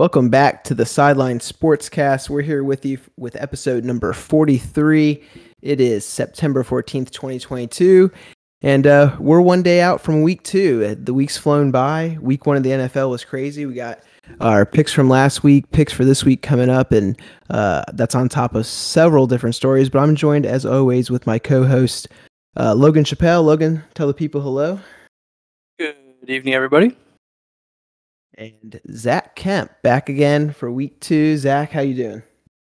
Welcome back to the Sideline Sportscast. We're here with you with episode number 43. It is September 14th, 2022. And uh, we're one day out from week two. Uh, the week's flown by. Week one of the NFL was crazy. We got our picks from last week, picks for this week coming up, and uh, that's on top of several different stories. But I'm joined, as always, with my co host, uh, Logan Chappelle. Logan, tell the people hello. Good evening, everybody and Zach Kemp back again for week two. Zach, how you doing?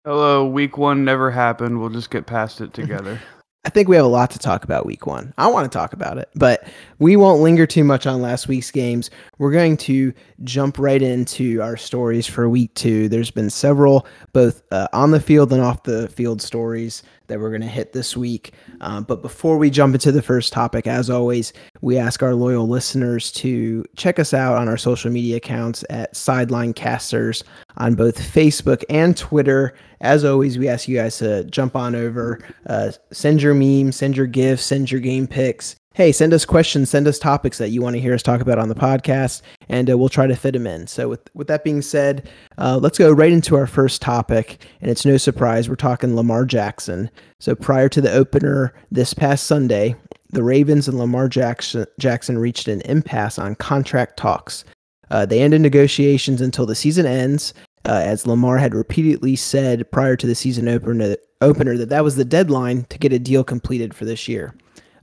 Hello. Week one never happened. We'll just get past it together. I think we have a lot to talk about week one. I want to talk about it, but we won't linger too much on last week's games. We're going to jump right into our stories for week two. There's been several, both uh, on the field and off the field stories that we're going to hit this week. Um, but before we jump into the first topic, as always, we ask our loyal listeners to check us out on our social media accounts at Sideline Casters on both Facebook and Twitter. As always, we ask you guys to jump on over, uh, send your memes, send your gifts, send your game picks. Hey, send us questions, send us topics that you want to hear us talk about on the podcast, and uh, we'll try to fit them in. So, with with that being said, uh, let's go right into our first topic. And it's no surprise we're talking Lamar Jackson. So, prior to the opener this past Sunday, the Ravens and Lamar Jackson, Jackson reached an impasse on contract talks. Uh, they ended negotiations until the season ends, uh, as Lamar had repeatedly said prior to the season opener, opener that that was the deadline to get a deal completed for this year.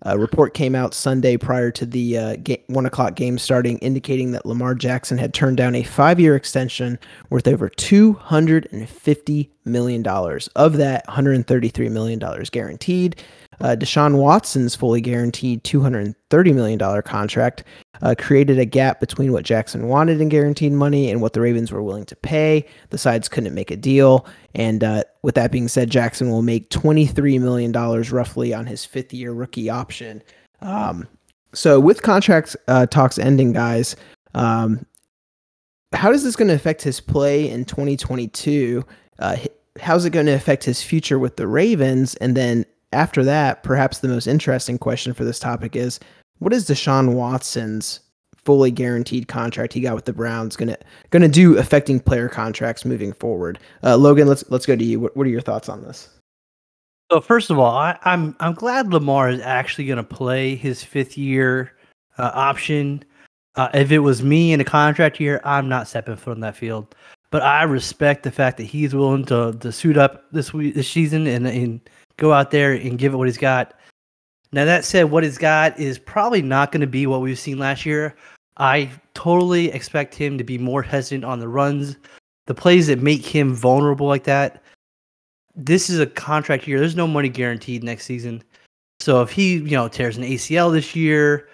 A report came out Sunday prior to the uh, game, one o'clock game starting, indicating that Lamar Jackson had turned down a five-year extension worth over two hundred and fifty million dollars. Of that, one hundred thirty-three million dollars guaranteed, uh, Deshaun Watson's fully guaranteed $230 million contract uh, created a gap between what Jackson wanted in guaranteed money and what the Ravens were willing to pay. The sides couldn't make a deal. And uh, with that being said, Jackson will make $23 million roughly on his fifth year rookie option. Um, so, with contract uh, talks ending, guys, um, how is this going to affect his play in 2022? Uh, how's it going to affect his future with the Ravens? And then after that, perhaps the most interesting question for this topic is what is Deshaun Watson's fully guaranteed contract he got with the Browns gonna gonna do affecting player contracts moving forward? Uh, Logan, let's let's go to you. What, what are your thoughts on this? So first of all, I, am I'm, I'm glad Lamar is actually going to play his fifth year uh, option. Uh, if it was me in a contract year, I'm not stepping foot on that field. But I respect the fact that he's willing to to suit up this week, this season and, and go out there and give it what he's got. Now that said, what he's got is probably not going to be what we've seen last year. I totally expect him to be more hesitant on the runs, the plays that make him vulnerable like that. This is a contract year. There's no money guaranteed next season. So if he, you know, tears an ACL this year,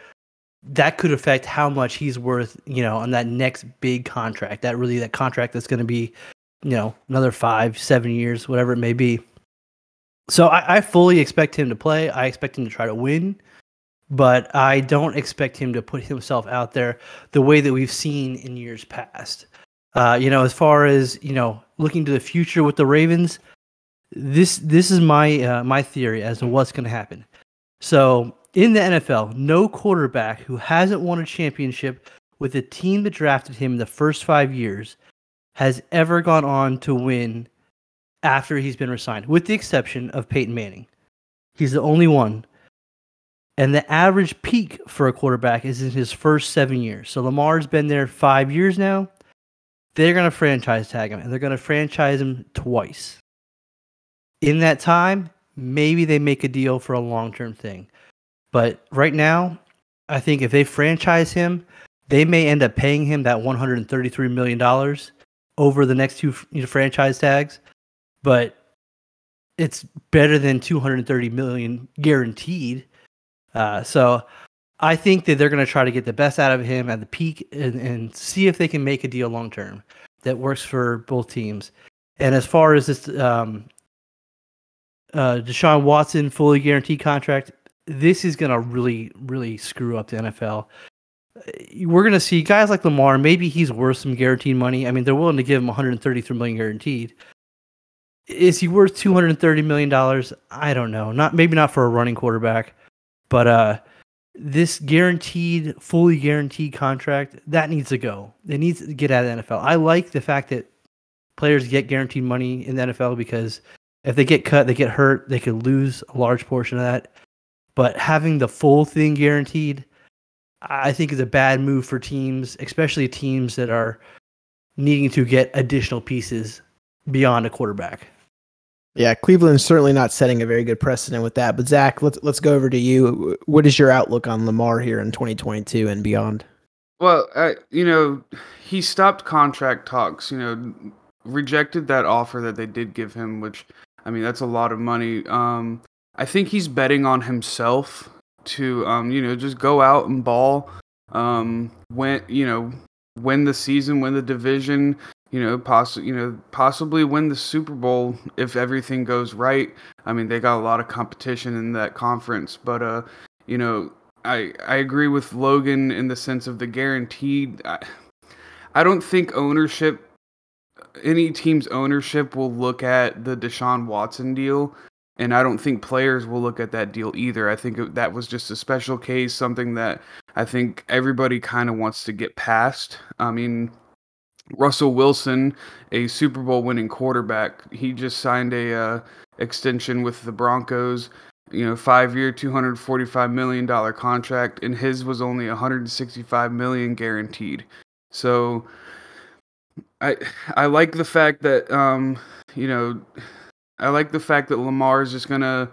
that could affect how much he's worth, you know, on that next big contract. That really that contract that's going to be, you know, another five, seven years, whatever it may be. So I, I fully expect him to play. I expect him to try to win, but I don't expect him to put himself out there the way that we've seen in years past. Uh, you know, as far as you know, looking to the future with the Ravens, this this is my uh, my theory as to what's going to happen. So in the NFL, no quarterback who hasn't won a championship with the team that drafted him in the first five years has ever gone on to win after he's been resigned, with the exception of Peyton Manning. He's the only one. And the average peak for a quarterback is in his first seven years. So Lamar's been there five years now. They're going to franchise tag him, and they're going to franchise him twice. In that time, maybe they make a deal for a long term thing. But right now, I think if they franchise him, they may end up paying him that $133 million over the next two franchise tags but it's better than 230 million guaranteed. Uh, so I think that they're going to try to get the best out of him at the peak and, and see if they can make a deal long term that works for both teams. And as far as this um, uh, Deshaun Watson fully guaranteed contract, this is going to really, really screw up the NFL. We're going to see guys like Lamar. Maybe he's worth some guaranteed money. I mean, they're willing to give him 133 million guaranteed is he worth two hundred and thirty million dollars? I don't know. Not maybe not for a running quarterback, but uh, this guaranteed, fully guaranteed contract that needs to go. It needs to get out of the NFL. I like the fact that players get guaranteed money in the NFL because if they get cut, they get hurt, they could lose a large portion of that. But having the full thing guaranteed, I think is a bad move for teams, especially teams that are needing to get additional pieces beyond a quarterback. Yeah, Cleveland's certainly not setting a very good precedent with that. But Zach, let's let's go over to you. What is your outlook on Lamar here in 2022 and beyond? Well, uh, you know, he stopped contract talks. You know, rejected that offer that they did give him, which I mean, that's a lot of money. Um, I think he's betting on himself to, um, you know, just go out and ball. Um, when you know, win the season, win the division, you know, possibly, you know, possibly win the Super Bowl if everything goes right. I mean, they got a lot of competition in that conference, but uh, you know, I I agree with Logan in the sense of the guaranteed. I, I don't think ownership, any team's ownership will look at the Deshaun Watson deal, and I don't think players will look at that deal either. I think it, that was just a special case, something that I think everybody kind of wants to get past. I mean Russell Wilson, a Super Bowl winning quarterback, he just signed a uh, extension with the Broncos. You know, five year, two hundred forty five million dollar contract, and his was only one hundred sixty five million guaranteed. So, I I like the fact that um you know I like the fact that Lamar is just gonna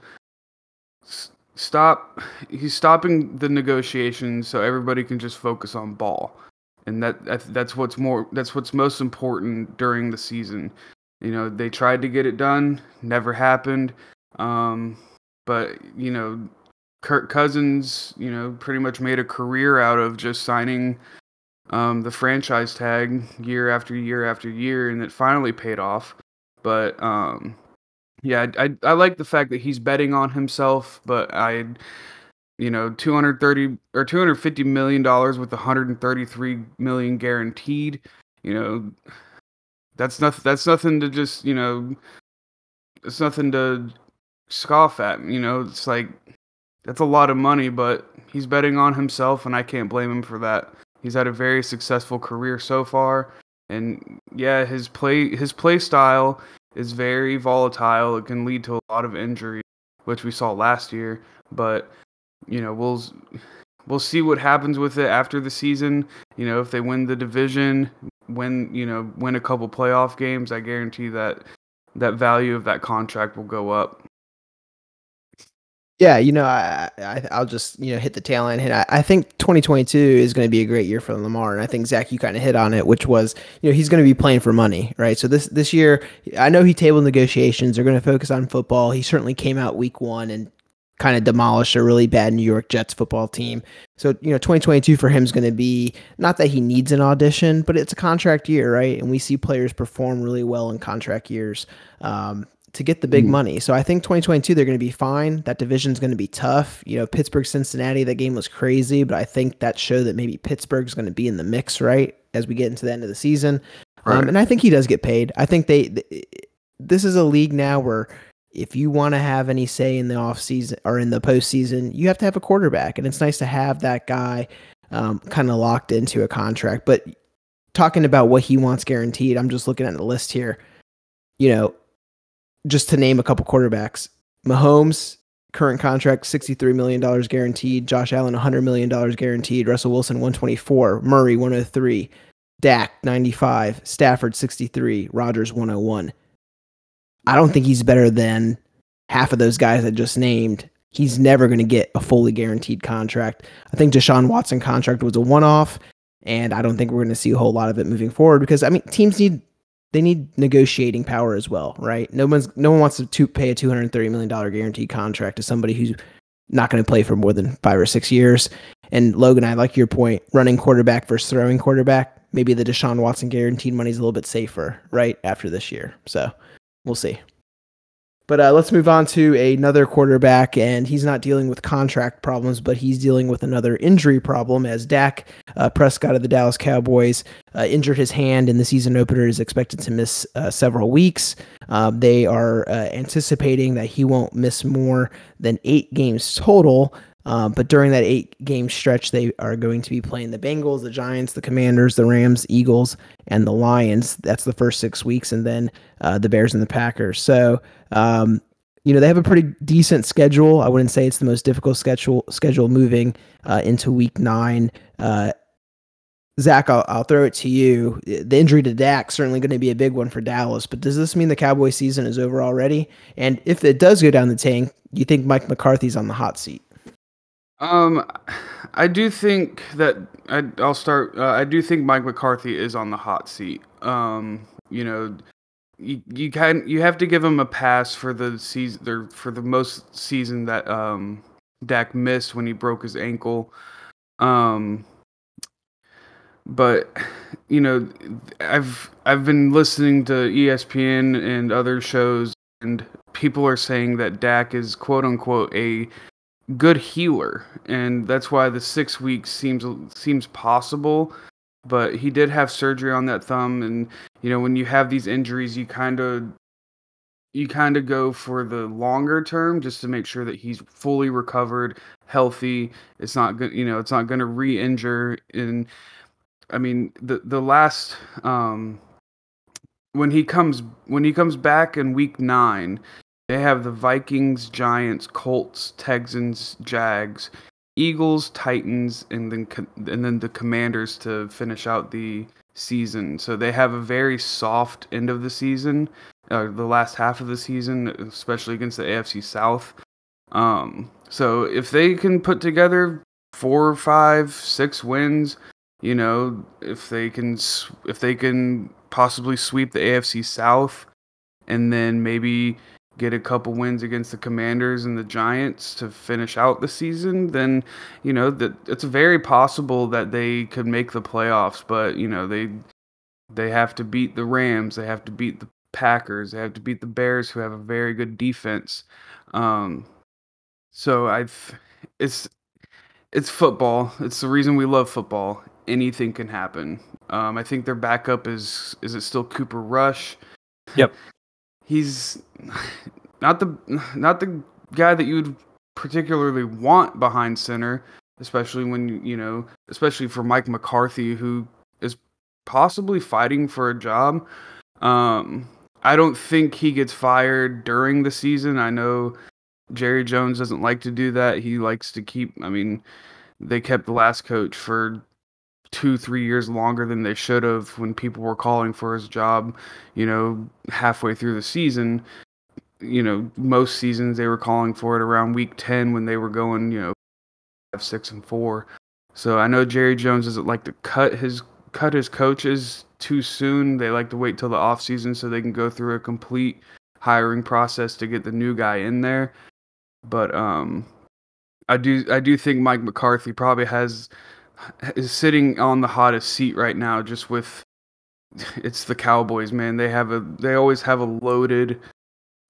stop. He's stopping the negotiations so everybody can just focus on ball and that that's what's more that's what's most important during the season. You know, they tried to get it done, never happened. Um, but you know, Kirk Cousins, you know, pretty much made a career out of just signing um, the franchise tag year after year after year, and it finally paid off. But um, yeah, I, I, I like the fact that he's betting on himself, but I you know 230 or 250 million dollars with 133 million guaranteed you know that's nothing that's nothing to just you know it's nothing to scoff at you know it's like that's a lot of money but he's betting on himself and i can't blame him for that. He's had a very successful career so far and yeah his play his play style is very volatile. It can lead to a lot of injury which we saw last year but you know, we'll we'll see what happens with it after the season. You know, if they win the division, win you know win a couple playoff games, I guarantee that that value of that contract will go up. Yeah, you know, I, I will just you know hit the tail end. I, I think 2022 is going to be a great year for Lamar, and I think Zach, you kind of hit on it, which was you know he's going to be playing for money, right? So this this year, I know he tabled negotiations. They're going to focus on football. He certainly came out week one and kind of demolish a really bad New York Jets football team. So, you know, 2022 for him is going to be not that he needs an audition, but it's a contract year, right? And we see players perform really well in contract years um, to get the big mm. money. So I think 2022 they're going to be fine. That division's going to be tough. You know, Pittsburgh Cincinnati, that game was crazy, but I think that showed that maybe Pittsburgh's going to be in the mix, right? As we get into the end of the season. Um, right. Um, and I think he does get paid. I think they, they this is a league now where if you want to have any say in the off season or in the postseason, you have to have a quarterback, and it's nice to have that guy um, kind of locked into a contract. But talking about what he wants guaranteed, I'm just looking at the list here. You know, just to name a couple quarterbacks, Mahomes current contract $63 million guaranteed, Josh Allen $100 million guaranteed, Russell Wilson 124, Murray 103, Dak 95, Stafford 63, Rodgers 101. I don't think he's better than half of those guys I just named. He's never going to get a fully guaranteed contract. I think Deshaun Watson contract was a one-off, and I don't think we're going to see a whole lot of it moving forward because I mean teams need they need negotiating power as well, right? No one's no one wants to pay a two hundred thirty million dollar guaranteed contract to somebody who's not going to play for more than five or six years. And Logan, I like your point. Running quarterback versus throwing quarterback. Maybe the Deshaun Watson guaranteed money is a little bit safer, right? After this year, so we'll see. But uh, let's move on to another quarterback, and he's not dealing with contract problems, but he's dealing with another injury problem as Dak uh, Prescott of the Dallas Cowboys uh, injured his hand in the season opener, is expected to miss uh, several weeks. Um, they are uh, anticipating that he won't miss more than eight games total. Um, but during that eight game stretch, they are going to be playing the Bengals, the Giants, the Commanders, the Rams, Eagles, and the Lions. That's the first six weeks, and then uh, the Bears and the Packers. So, um, you know, they have a pretty decent schedule. I wouldn't say it's the most difficult schedule schedule moving uh, into Week Nine. Uh, Zach, I'll, I'll throw it to you. The injury to Dak certainly going to be a big one for Dallas, but does this mean the Cowboy season is over already? And if it does go down the tank, you think Mike McCarthy's on the hot seat? Um, I do think that I, will start. Uh, I do think Mike McCarthy is on the hot seat. Um, you know, you you can you have to give him a pass for the season or for the most season that um Dak missed when he broke his ankle. Um, but you know, I've I've been listening to ESPN and other shows, and people are saying that Dak is quote unquote a good healer, and that's why the six weeks seems seems possible. But he did have surgery on that thumb, and you know when you have these injuries, you kind of you kind of go for the longer term just to make sure that he's fully recovered, healthy. It's not good, you know, it's not going to re-injure. And I mean, the the last um, when he comes when he comes back in week nine, they have the Vikings, Giants, Colts, Texans, Jags, Eagles, Titans, and then and then the Commanders to finish out the season. So they have a very soft end of the season, uh, the last half of the season, especially against the AFC South. Um, so if they can put together four, five, six wins, you know, if they can if they can possibly sweep the AFC South, and then maybe get a couple wins against the Commanders and the Giants to finish out the season, then you know that it's very possible that they could make the playoffs. But you know they they have to beat the Rams, they have to beat the Packers, they have to beat the Bears, who have a very good defense. Um, so I've it's it's football. It's the reason we love football. Anything can happen. Um, I think their backup is is it still Cooper Rush? Yep he's not the not the guy that you'd particularly want behind center, especially when you know, especially for Mike McCarthy, who is possibly fighting for a job. Um, I don't think he gets fired during the season. I know Jerry Jones doesn't like to do that. He likes to keep. I mean, they kept the last coach for two, three years longer than they should have when people were calling for his job, you know, halfway through the season. You know, most seasons they were calling for it around week 10 when they were going, you know, five, six, and four. So I know Jerry Jones doesn't like to cut his cut his coaches too soon. They like to wait till the off season so they can go through a complete hiring process to get the new guy in there. But um I do I do think Mike McCarthy probably has is sitting on the hottest seat right now just with it's the Cowboys, man. They have a they always have a loaded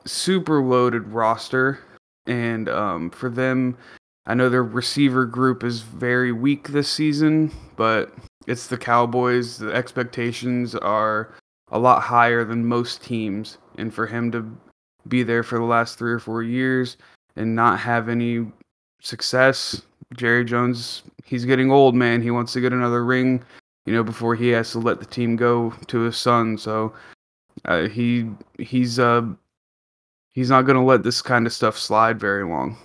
super loaded roster and um, for them I know their receiver group is very weak this season, but it's the Cowboys. The expectations are a lot higher than most teams and for him to be there for the last 3 or 4 years and not have any success Jerry Jones, he's getting old, man. He wants to get another ring, you know, before he has to let the team go to his son. So uh, he he's uh he's not gonna let this kind of stuff slide very long.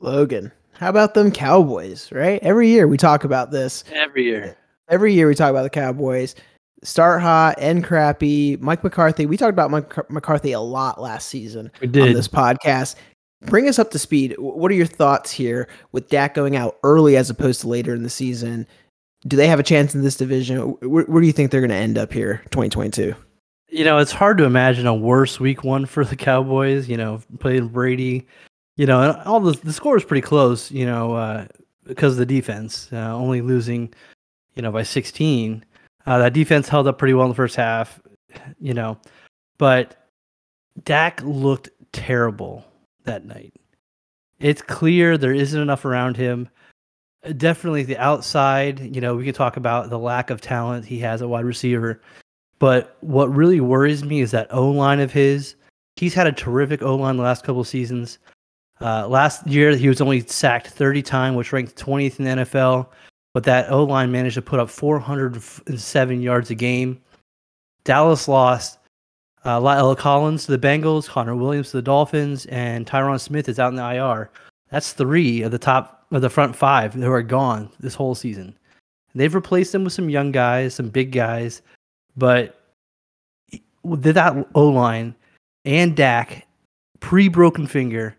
Logan, how about them Cowboys? Right, every year we talk about this. Every year, every year we talk about the Cowboys. Start hot, end crappy. Mike McCarthy. We talked about Mike McCarthy a lot last season we did. on this podcast bring us up to speed. What are your thoughts here with Dak going out early as opposed to later in the season? Do they have a chance in this division? Where, where do you think they're going to end up here, 2022? You know, it's hard to imagine a worse week one for the Cowboys. You know, playing Brady. You know, and all the the score is pretty close. You know, uh, because of the defense uh, only losing, you know, by 16. Uh, that defense held up pretty well in the first half. You know, but Dak looked terrible that night. It's clear there isn't enough around him. Definitely the outside, you know, we can talk about the lack of talent he has at wide receiver. But what really worries me is that O line of his. He's had a terrific O line the last couple seasons. Uh, last year, he was only sacked 30 times, which ranked 20th in the NFL. But that O line managed to put up 407 yards a game. Dallas lost uh, La'el Collins to the Bengals, Connor Williams to the Dolphins, and Tyron Smith is out in the IR. That's three of the top of the front five who are gone this whole season. They've replaced them with some young guys, some big guys, but that O line and Dak pre broken finger,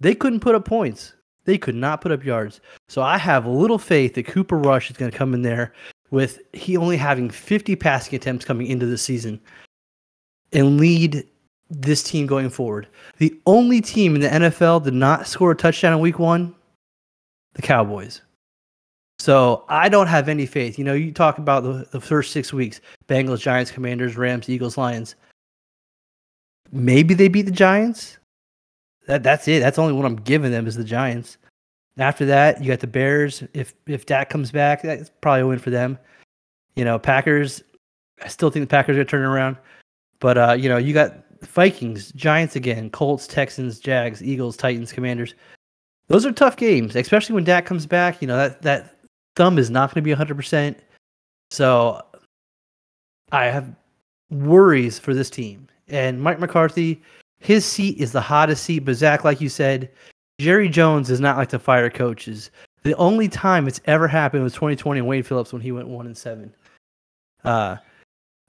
they couldn't put up points. They could not put up yards. So I have little faith that Cooper Rush is going to come in there with he only having 50 passing attempts coming into the season and lead this team going forward. The only team in the NFL did not score a touchdown in week one, the Cowboys. So I don't have any faith. You know, you talk about the, the first six weeks Bengals, Giants, Commanders, Rams, Eagles, Lions. Maybe they beat the Giants. That that's it. That's only what I'm giving them is the Giants. After that, you got the Bears. If if Dak comes back, that's probably a win for them. You know, Packers. I still think the Packers are gonna turn around. But uh, you know, you got Vikings, Giants again, Colts, Texans, Jags, Eagles, Titans, Commanders. Those are tough games, especially when Dak comes back. You know that that thumb is not going to be 100%. So I have worries for this team. And Mike McCarthy, his seat is the hottest seat. But Zach, like you said, Jerry Jones is not like to fire coaches. The only time it's ever happened was 2020 Wade Phillips when he went one and seven. Uh,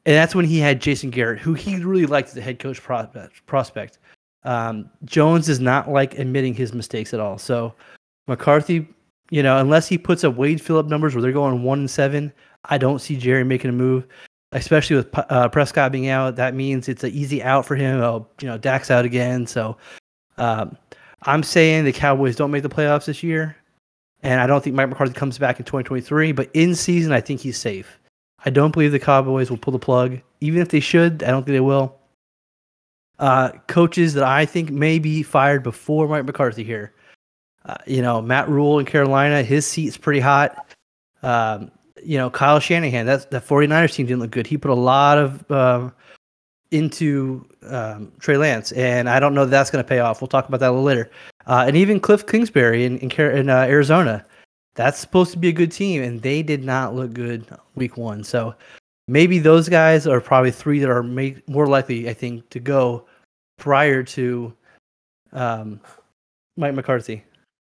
and that's when he had Jason Garrett, who he really liked as a head coach prospect. Um, Jones is not like admitting his mistakes at all. So McCarthy, you know, unless he puts up Wade Phillip numbers where they're going one and seven, I don't see Jerry making a move. Especially with uh, Prescott being out, that means it's an easy out for him. Oh, you know, Dak's out again, so um, I'm saying the Cowboys don't make the playoffs this year, and I don't think Mike McCarthy comes back in 2023. But in season, I think he's safe. I don't believe the Cowboys will pull the plug. Even if they should, I don't think they will. Uh, coaches that I think may be fired before Mike McCarthy here. Uh, you know, Matt Rhule in Carolina, his seat's pretty hot. Um, you know, Kyle Shanahan, that's the 49ers team didn't look good. He put a lot of um, into um, Trey Lance, and I don't know that that's going to pay off. We'll talk about that a little later. Uh, and even Cliff Kingsbury in in, in uh, Arizona, that's supposed to be a good team, and they did not look good week one. So maybe those guys are probably three that are make, more likely, I think, to go prior to um, Mike McCarthy.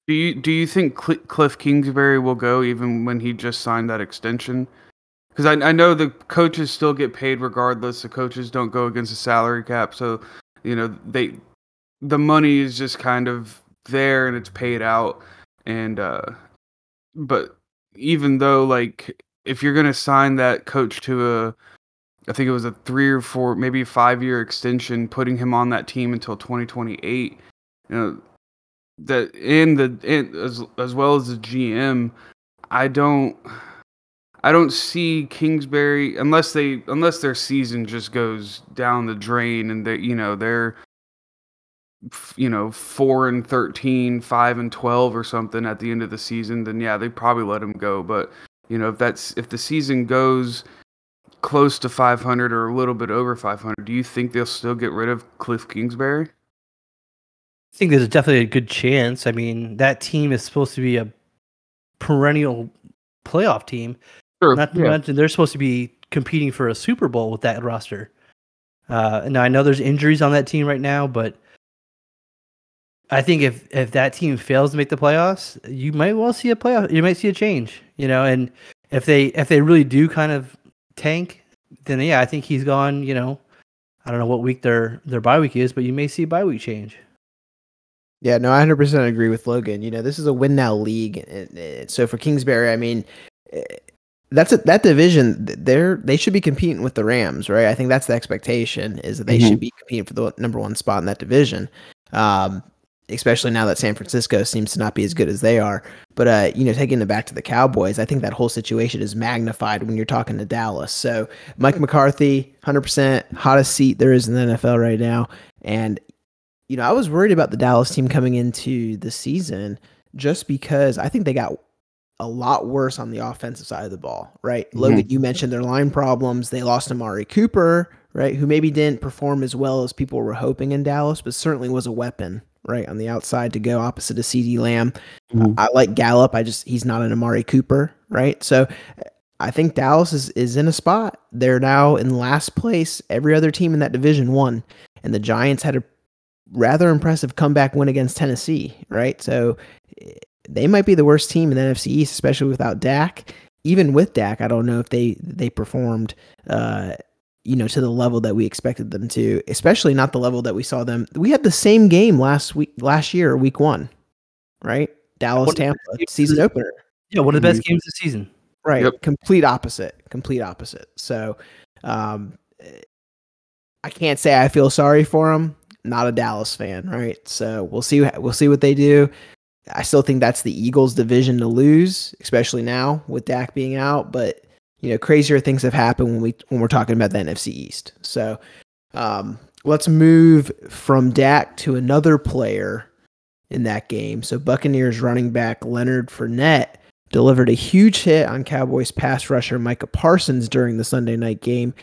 Do you do you think Cl- Cliff Kingsbury will go even when he just signed that extension? Because I, I know the coaches still get paid regardless. The coaches don't go against the salary cap, so you know they the money is just kind of there and it's paid out. And uh, but even though like if you're gonna sign that coach to a I think it was a three or four, maybe five year extension, putting him on that team until 2028. You know, that in the in, as as well as the GM, I don't I don't see Kingsbury unless they unless their season just goes down the drain and they you know they're you know, four and 13, five and 12 or something at the end of the season, then yeah, they probably let him go. But, you know, if that's, if the season goes close to 500 or a little bit over 500, do you think they'll still get rid of Cliff Kingsbury? I think there's definitely a good chance. I mean, that team is supposed to be a perennial playoff team. Sure, Not to yeah. mention they're supposed to be competing for a Super Bowl with that roster. Uh, now I know there's injuries on that team right now, but I think if if that team fails to make the playoffs, you might well see a playoff. You might see a change, you know. And if they if they really do kind of tank, then yeah, I think he's gone. You know, I don't know what week their their bye week is, but you may see a bye week change. Yeah, no, I 100% agree with Logan. You know, this is a win now league, so for Kingsbury, I mean, eh, that's a, that division. They're they should be competing with the Rams, right? I think that's the expectation is that they mm-hmm. should be competing for the number one spot in that division. Um, especially now that San Francisco seems to not be as good as they are. But uh, you know, taking it back to the Cowboys, I think that whole situation is magnified when you're talking to Dallas. So Mike McCarthy, 100% hottest seat there is in the NFL right now, and you know, I was worried about the Dallas team coming into the season just because I think they got a lot worse on the offensive side of the ball, right? Mm-hmm. Logan, you mentioned their line problems. They lost Amari Cooper, right? Who maybe didn't perform as well as people were hoping in Dallas, but certainly was a weapon right on the outside to go opposite of CeeDee Lamb. Mm-hmm. I like Gallup. I just he's not an Amari Cooper, right? So I think Dallas is is in a spot. They're now in last place. Every other team in that division won, and the Giants had a rather impressive comeback win against Tennessee, right? So eh, they might be the worst team in the NFC East, especially without Dak. Even with Dak, I don't know if they they performed uh, you know, to the level that we expected them to, especially not the level that we saw them. We had the same game last week, last year, week one, right? Dallas, Tampa, season opener. Yeah, one of the best games of the season. Right. Yep. Complete opposite. Complete opposite. So, um, I can't say I feel sorry for them. Not a Dallas fan, right? So we'll see. We'll see what they do. I still think that's the Eagles' division to lose, especially now with Dak being out. But you know, crazier things have happened when we when we're talking about the NFC East. So um, let's move from Dak to another player in that game. So Buccaneers running back Leonard Fournette delivered a huge hit on Cowboys pass rusher Micah Parsons during the Sunday night game,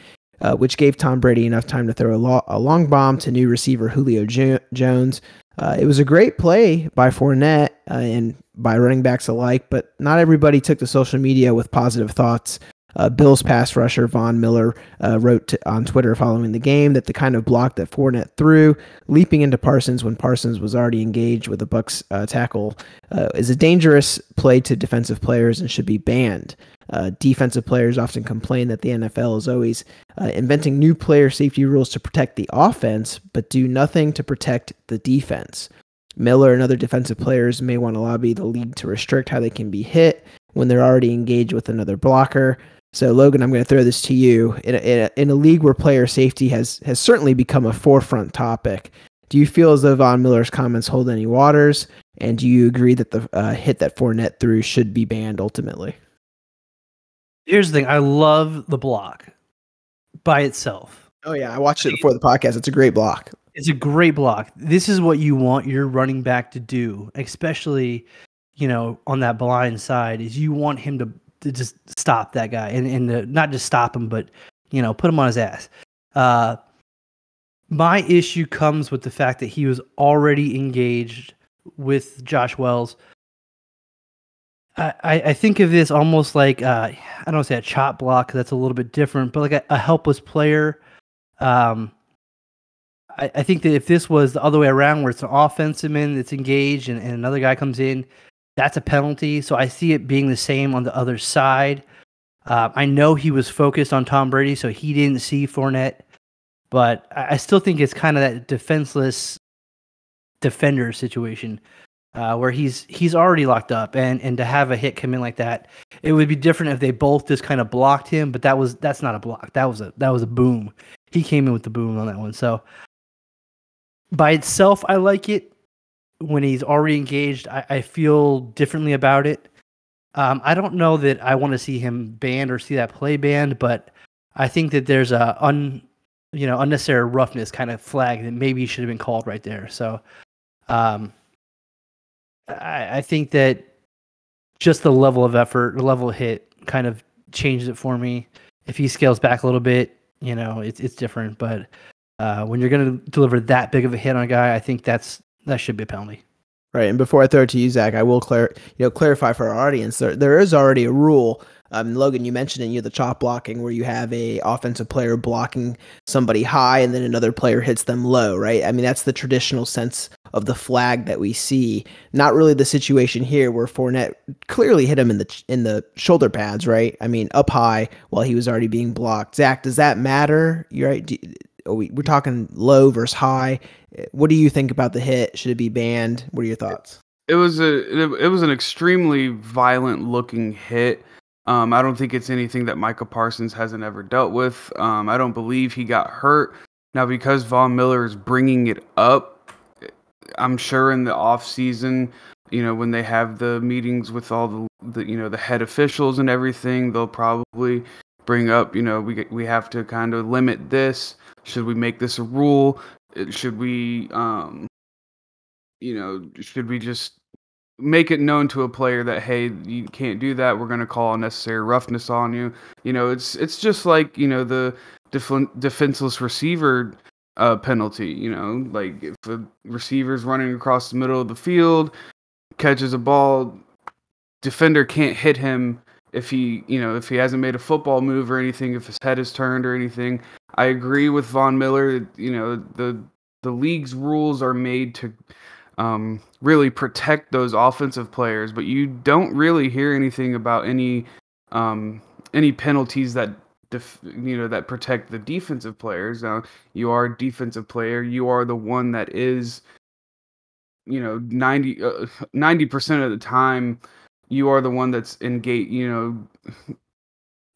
uh, which gave Tom Brady enough time to throw a, lo- a long bomb to new receiver Julio jo- Jones. Uh, it was a great play by Fournette uh, and by running backs alike, but not everybody took to social media with positive thoughts uh, Bills pass rusher Von Miller uh, wrote to, on Twitter following the game that the kind of block that Fournette threw, leaping into Parsons when Parsons was already engaged with a Bucs uh, tackle, uh, is a dangerous play to defensive players and should be banned. Uh, defensive players often complain that the NFL is always uh, inventing new player safety rules to protect the offense, but do nothing to protect the defense. Miller and other defensive players may want to lobby the league to restrict how they can be hit when they're already engaged with another blocker. So, Logan, I'm going to throw this to you. In a, in a, in a league where player safety has has certainly become a forefront topic, do you feel as though Von Miller's comments hold any waters? And do you agree that the uh, hit that Fournette threw should be banned ultimately? Here's the thing: I love the block by itself. Oh yeah, I watched it before the podcast. It's a great block. It's a great block. This is what you want your running back to do, especially you know on that blind side. Is you want him to to just stop that guy and and not just stop him, but you know put him on his ass. Uh, my issue comes with the fact that he was already engaged with Josh Wells. I, I think of this almost like uh, I don't say a chop block that's a little bit different, but like a, a helpless player. Um, I, I, think that if this was the other way around, where it's an offensive man that's engaged and, and another guy comes in, that's a penalty. So I see it being the same on the other side. Uh, I know he was focused on Tom Brady, so he didn't see Fournette, but I, I still think it's kind of that defenseless defender situation uh, where he's he's already locked up, and and to have a hit come in like that, it would be different if they both just kind of blocked him. But that was that's not a block. That was a that was a boom. He came in with the boom on that one. So by itself, I like it when he's already engaged, I, I feel differently about it. Um, I don't know that I want to see him banned or see that play banned, but I think that there's a un, you know, unnecessary roughness kind of flag that maybe should have been called right there. So, um, I, I think that just the level of effort, the level of hit, kind of changes it for me. If he scales back a little bit, you know, it's it's different. But uh, when you're going to deliver that big of a hit on a guy, I think that's that should be a penalty. Right, and before I throw it to you, Zach, I will clar- you know clarify for our audience there there is already a rule. Um, Logan, you mentioned in you the chop blocking where you have a offensive player blocking somebody high and then another player hits them low, right? I mean that's the traditional sense of the flag that we see. Not really the situation here where Fournette clearly hit him in the in the shoulder pads, right? I mean up high while he was already being blocked. Zach, does that matter? You're right. Do, we, we're talking low versus high. What do you think about the hit? Should it be banned? What are your thoughts? It was a it, was an extremely violent looking hit. Um, I don't think it's anything that Micah Parsons hasn't ever dealt with. Um, I don't believe he got hurt. Now, because Von Miller is bringing it up, I'm sure in the off season, you know, when they have the meetings with all the, the you know the head officials and everything, they'll probably bring up, you know, we we have to kind of limit this. Should we make this a rule? Uh, should we, um, you know, should we just make it known to a player that hey, you can't do that. We're going to call unnecessary roughness on you. You know, it's it's just like you know the def- defenseless receiver a penalty. You know, like if a receiver's running across the middle of the field, catches a ball, defender can't hit him if he, you know, if he hasn't made a football move or anything, if his head is turned or anything. I agree with Von Miller. You know, the the league's rules are made to um, really protect those offensive players, but you don't really hear anything about any um, any penalties that def- you know that protect the defensive players. Now, you are a defensive player. You are the one that is, you know, 90 uh, percent of the time, you are the one that's engaged. You know,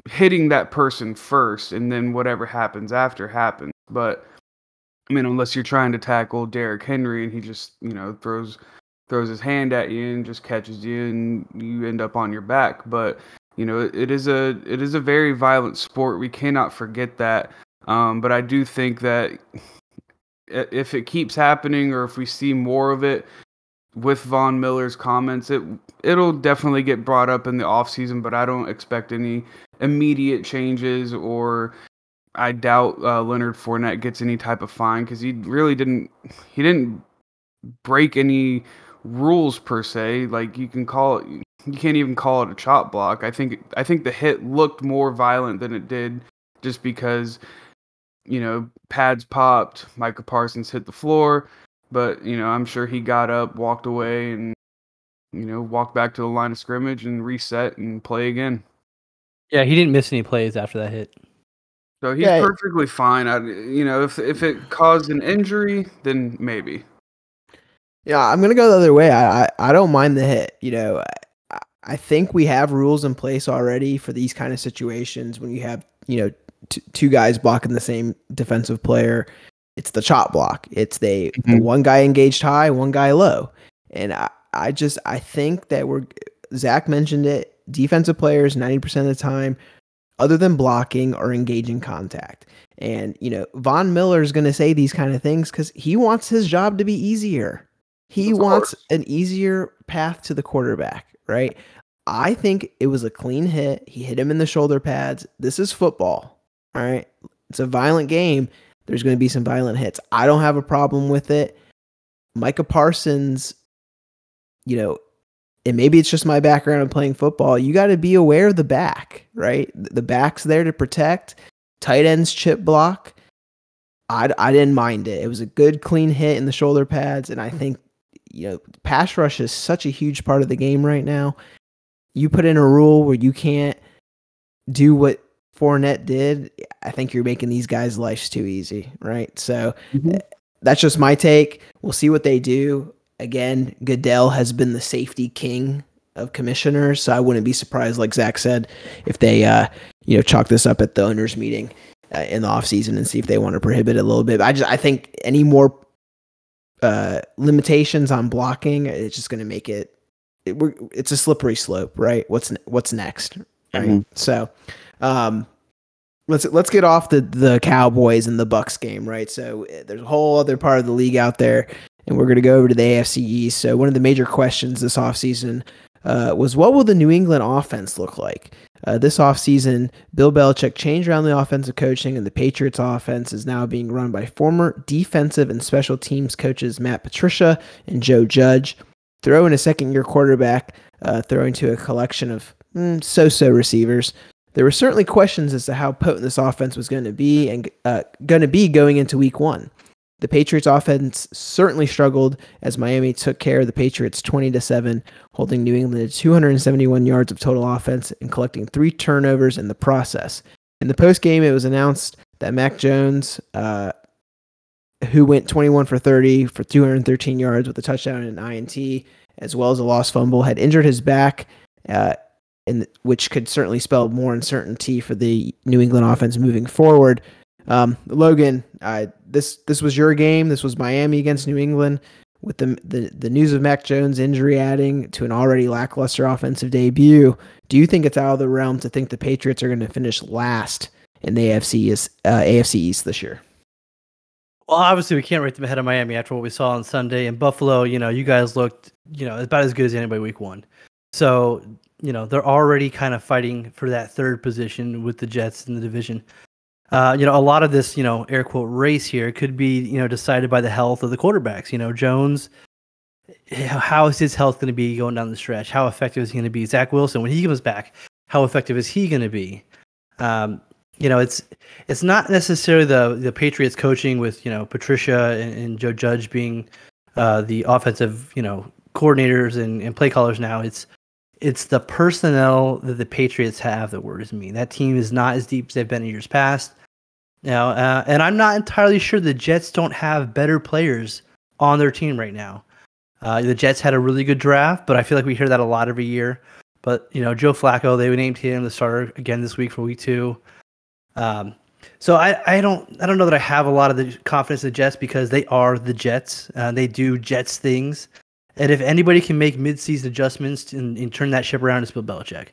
hitting that person first, and then whatever happens after happens. But I mean, unless you're trying to tackle Derrick Henry and he just you know throws throws his hand at you and just catches you and you end up on your back. But you know, it, is a it is a very violent sport. We cannot forget that. Um, but I do think that if it keeps happening or if we see more of it with Von Miller's comments, it it'll definitely get brought up in the off season. But I don't expect any immediate changes or I doubt uh, Leonard Fournette gets any type of fine because he really didn't he didn't break any rules per se. Like you can call it, you can't even call it a chop block. I think I think the hit looked more violent than it did just because you know pads popped, Micah Parsons hit the floor, but you know I'm sure he got up, walked away, and you know walked back to the line of scrimmage and reset and play again. Yeah, he didn't miss any plays after that hit. So he's yeah. perfectly fine. I, you know, if if it caused an injury, then maybe. Yeah, I'm gonna go the other way. I I, I don't mind the hit. You know, I, I think we have rules in place already for these kind of situations when you have you know t- two guys blocking the same defensive player. It's the chop block. It's they mm-hmm. one guy engaged high, one guy low, and I I just I think that we're Zach mentioned it. Defensive players, ninety percent of the time, other than blocking are engaging contact. And, you know, Von Miller is going to say these kind of things because he wants his job to be easier. He wants an easier path to the quarterback, right? I think it was a clean hit. He hit him in the shoulder pads. This is football. All right. It's a violent game. There's going to be some violent hits. I don't have a problem with it. Micah Parsons, you know, and maybe it's just my background of playing football. You got to be aware of the back, right? The back's there to protect. Tight ends chip block. I, I didn't mind it. It was a good, clean hit in the shoulder pads. And I mm. think, you know, pass rush is such a huge part of the game right now. You put in a rule where you can't do what Fournette did. I think you're making these guys' lives too easy, right? So mm-hmm. that's just my take. We'll see what they do. Again, Goodell has been the safety king of commissioners, so I wouldn't be surprised, like Zach said, if they uh, you know chalk this up at the owners' meeting uh, in the offseason and see if they want to prohibit it a little bit. But I just I think any more uh, limitations on blocking, it's just going to make it, it it's a slippery slope, right? What's what's next, right? Mm-hmm. So, um, let's let's get off the the Cowboys and the Bucs game, right? So uh, there's a whole other part of the league out there and we're going to go over to the AFC East. So one of the major questions this offseason uh, was what will the New England offense look like? Uh, this offseason, Bill Belichick changed around the offensive coaching, and the Patriots offense is now being run by former defensive and special teams coaches Matt Patricia and Joe Judge. Throw in a second year quarterback, uh, throwing to a collection of mm, so so receivers. There were certainly questions as to how potent this offense was going to be and uh, going to be going into week one. The Patriots offense certainly struggled as Miami took care of the Patriots 20 to 7, holding New England to 271 yards of total offense and collecting three turnovers in the process. In the post game, it was announced that Mac Jones, uh, who went 21 for 30 for 213 yards with a touchdown and an INT, as well as a lost fumble, had injured his back, uh, which could certainly spell more uncertainty for the New England offense moving forward. Um, Logan, this this was your game. This was Miami against New England. With the, the the news of Mac Jones' injury adding to an already lackluster offensive debut, do you think it's out of the realm to think the Patriots are going to finish last in the AFC uh, AFC East this year? Well, obviously we can't rate them ahead of Miami after what we saw on Sunday. In Buffalo, you know, you guys looked, you know, about as good as anybody week one. So, you know, they're already kind of fighting for that third position with the Jets in the division. uh, you know, a lot of this, you know, air quote race here could be, you know, decided by the health of the quarterbacks. You know, Jones, how is his health going to be going down the stretch? How effective is he going to be? Zach Wilson, when he comes back, how effective is he going to be? Um, you know, it's it's not necessarily the the Patriots coaching with you know Patricia and, and Joe Judge being uh, the offensive you know coordinators and, and play callers now. It's it's the personnel that the Patriots have that worries me. That team is not as deep as they've been in years past. Now, uh, and I'm not entirely sure the Jets don't have better players on their team right now. Uh, the Jets had a really good draft, but I feel like we hear that a lot every year. But you know, Joe Flacco, they named him the starter again this week for week two. Um, so I, I don't I don't know that I have a lot of the confidence in the Jets because they are the Jets. Uh, they do Jets things. And if anybody can make mid-season adjustments and, and turn that ship around, it's Bill Belichick.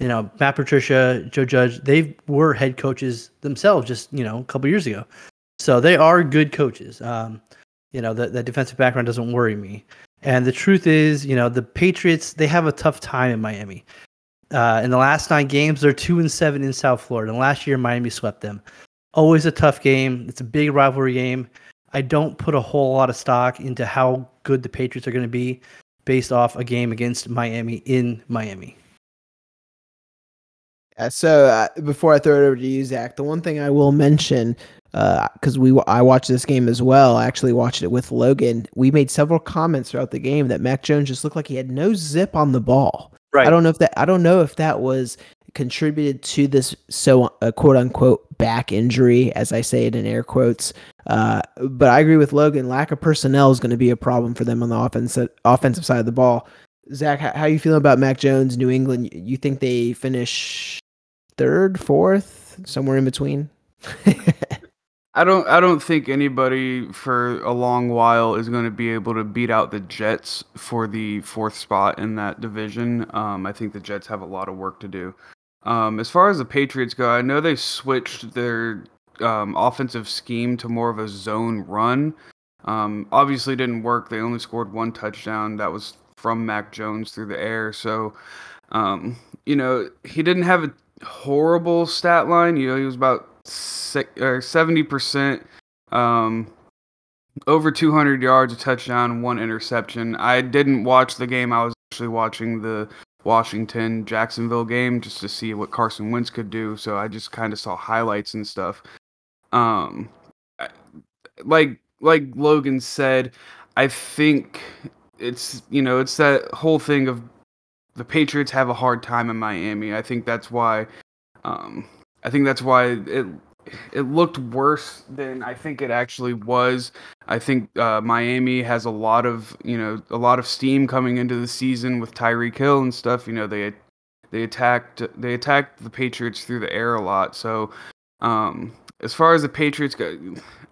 You know, Matt Patricia, Joe Judge, they were head coaches themselves just, you know, a couple years ago. So they are good coaches. Um, you know, the, the defensive background doesn't worry me. And the truth is, you know, the Patriots, they have a tough time in Miami. Uh, in the last nine games, they're two and seven in South Florida. And last year, Miami swept them. Always a tough game. It's a big rivalry game. I don't put a whole lot of stock into how good the Patriots are going to be based off a game against Miami in Miami. Yeah, so uh, before I throw it over to you, Zach, the one thing I will mention, because uh, we I watched this game as well. I actually watched it with Logan. We made several comments throughout the game that Mac Jones just looked like he had no zip on the ball. Right. I don't know if that I don't know if that was contributed to this so uh, quote unquote back injury, as I say it in air quotes. Uh, but I agree with Logan. Lack of personnel is going to be a problem for them on the offensive offensive side of the ball. Zach, how, how you feeling about Mac Jones, New England? You think they finish third, fourth, somewhere in between? I don't I don't think anybody for a long while is going to be able to beat out the Jets for the fourth spot in that division. Um, I think the Jets have a lot of work to do. Um, as far as the Patriots go, I know they switched their um, offensive scheme to more of a zone run. Um, obviously, didn't work. They only scored one touchdown. That was from Mac Jones through the air. So, um, you know, he didn't have a horrible stat line. You know, he was about seventy percent, um, over two hundred yards, a touchdown, one interception. I didn't watch the game. I was actually watching the Washington Jacksonville game just to see what Carson Wentz could do. So I just kind of saw highlights and stuff. Um, like like Logan said, I think it's you know it's that whole thing of the Patriots have a hard time in Miami. I think that's why. Um, I think that's why it it looked worse than I think it actually was. I think uh, Miami has a lot of you know a lot of steam coming into the season with Tyreek Hill and stuff. You know they they attacked they attacked the Patriots through the air a lot. So um, as far as the Patriots go,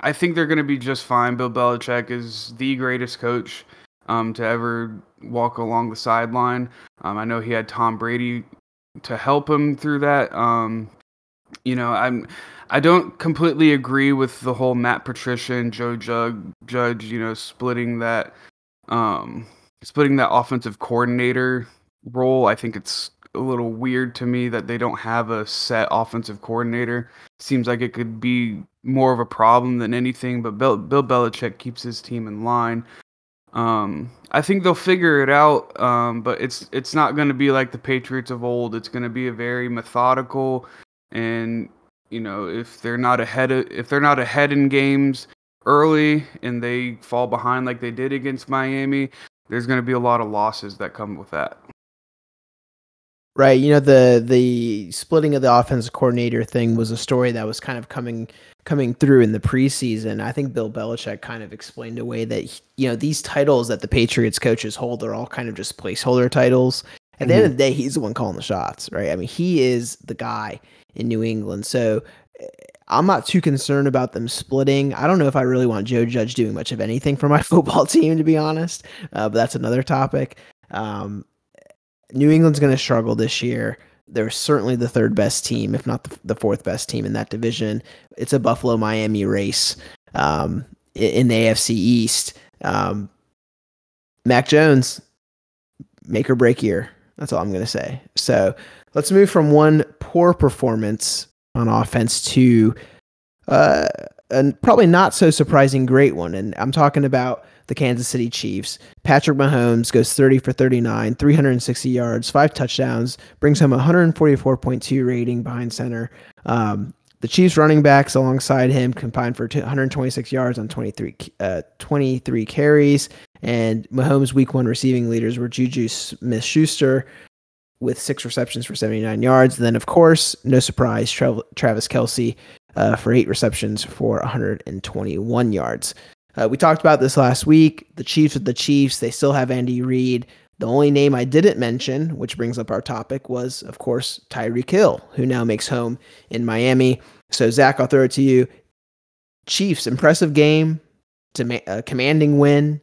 I think they're going to be just fine. Bill Belichick is the greatest coach um, to ever walk along the sideline. Um, I know he had Tom Brady to help him through that. Um, you know, I'm I don't completely agree with the whole Matt Patricia and Joe Jug, Judge, you know, splitting that um splitting that offensive coordinator role. I think it's a little weird to me that they don't have a set offensive coordinator. Seems like it could be more of a problem than anything, but Bill, Bill Belichick keeps his team in line. Um, I think they'll figure it out, um, but it's it's not going to be like the Patriots of old. It's going to be a very methodical and you know if they're not ahead of, if they're not ahead in games early and they fall behind like they did against Miami, there's going to be a lot of losses that come with that. Right, you know the the splitting of the offensive coordinator thing was a story that was kind of coming coming through in the preseason. I think Bill Belichick kind of explained away that you know these titles that the Patriots coaches hold are all kind of just placeholder titles. At mm-hmm. the end of mm-hmm. the day, he's the one calling the shots, right? I mean, he is the guy in New England. So eh, I'm not too concerned about them splitting. I don't know if I really want Joe Judge doing much of anything for my football team, to be honest. Uh, but that's another topic. Um, New England's going to struggle this year. They're certainly the third best team, if not the, the, fourth best team in that division. It's a Buffalo Miami race um, in the AFC East. Um, Mac Jones, make or break year. That's all I'm going to say. So Let's move from one poor performance on offense to uh, a probably not so surprising great one. And I'm talking about the Kansas City Chiefs. Patrick Mahomes goes 30 for 39, 360 yards, five touchdowns, brings home 144.2 rating behind center. Um, the Chiefs running backs alongside him combined for 126 yards on 23, uh, 23 carries. And Mahomes' week one receiving leaders were Juju Smith Schuster with six receptions for 79 yards. And then, of course, no surprise, Tra- Travis Kelce uh, for eight receptions for 121 yards. Uh, we talked about this last week. The Chiefs with the Chiefs, they still have Andy Reid. The only name I didn't mention, which brings up our topic, was, of course, Tyreek Hill, who now makes home in Miami. So, Zach, I'll throw it to you. Chiefs, impressive game, a commanding win.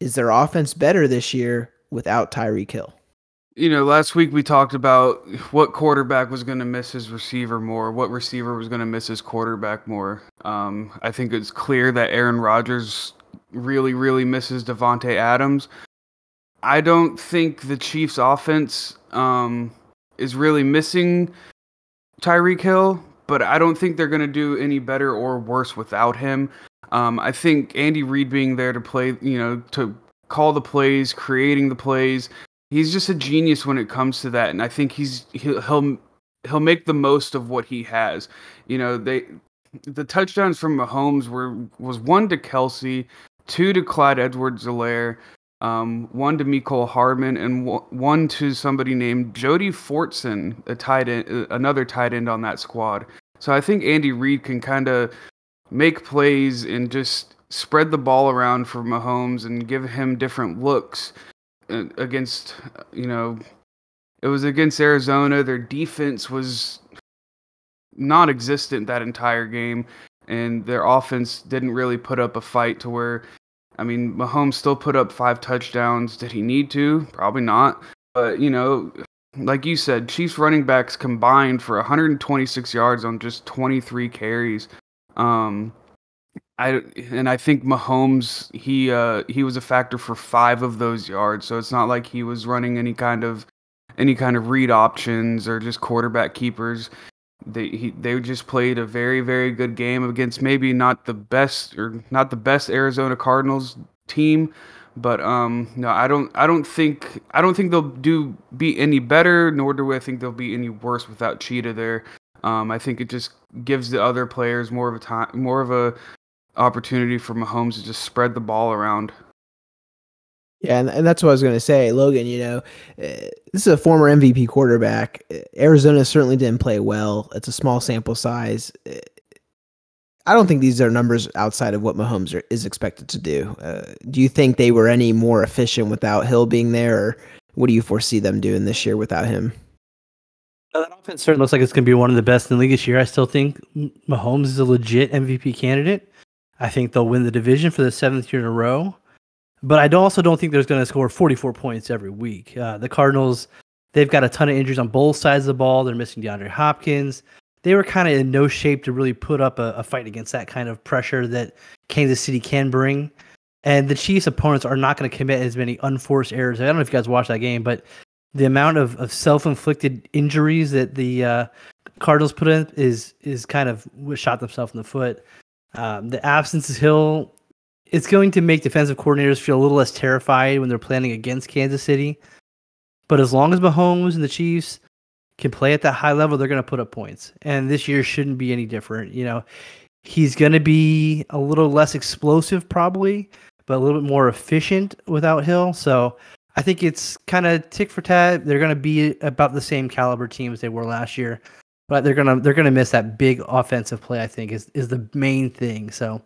Is their offense better this year without Tyreek Hill? You know, last week we talked about what quarterback was going to miss his receiver more, what receiver was going to miss his quarterback more. Um, I think it's clear that Aaron Rodgers really, really misses Davante Adams. I don't think the Chiefs' offense um, is really missing Tyreek Hill, but I don't think they're going to do any better or worse without him. Um, I think Andy Reid being there to play, you know, to call the plays, creating the plays, he's just a genius when it comes to that, and I think he's he'll he'll, he'll make the most of what he has. You know, they the touchdowns from Mahomes were was one to Kelce, two to Clyde Edwards-Helaire, um, one to Mecole Hardman, and one to somebody named Jody Fortson, a tight end, uh, another tight end on that squad. So I think Andy Reid can kind of make plays and just spread the ball around for Mahomes and give him different looks against, you know, it was against Arizona. Their defense was non existent that entire game, and their offense didn't really put up a fight to where I mean, Mahomes still put up five touchdowns. Did he need to? Probably not. But, you know, like you said, Chiefs running backs combined for 126 yards on just 23 carries. Um, I and I think Mahomes he uh he was a factor for five of those yards, so it's not like he was running any kind of any kind of read options or just quarterback keepers. They he, they just played a very very good game against maybe not the best or not the best Arizona Cardinals team, but um no I don't I don't think I don't think they'll do be any better nor do I think they'll be any worse without Cheetah there. Um, I think it just gives the other players more of a time more of a opportunity for Mahomes to just spread the ball around. Yeah, and, and that's what I was going to say, Logan. You know, uh, this is a former MVP quarterback. Uh, Arizona certainly didn't play well. It's a small sample size. Uh, I don't think these are numbers outside of what Mahomes are, is expected to do. Uh, do you think they were any more efficient without Hill being there, or what do you foresee them doing this year without him? that offense certainly looks like it's going to be one of the best in the league this year. I still think Mahomes is a legit MVP candidate. I think they'll win the division for the seventh year in a row. But I also don't think they're going to score 44 points every week. Uh, the Cardinals, they've got a ton of injuries on both sides of the ball. They're missing DeAndre Hopkins. They were kind of in no shape to really put up a, a fight against that kind of pressure that Kansas City can bring. And the Chiefs' opponents are not going to commit as many unforced errors. I don't know if you guys watched that game, but the amount of, of self-inflicted injuries that the uh, Cardinals put in is is kind of shot themselves in the foot. Um, the absence of Hill it's going to make defensive coordinators feel a little less terrified when they're planning against Kansas City. But as long as Mahomes and the Chiefs can play at that high level, they're going to put up points. And this year shouldn't be any different. You know, he's going to be a little less explosive, probably, but a little bit more efficient without Hill. So I think it's kind of tick for tat. They're going to be about the same caliber team as they were last year, but they're gonna they're gonna miss that big offensive play. I think is is the main thing. So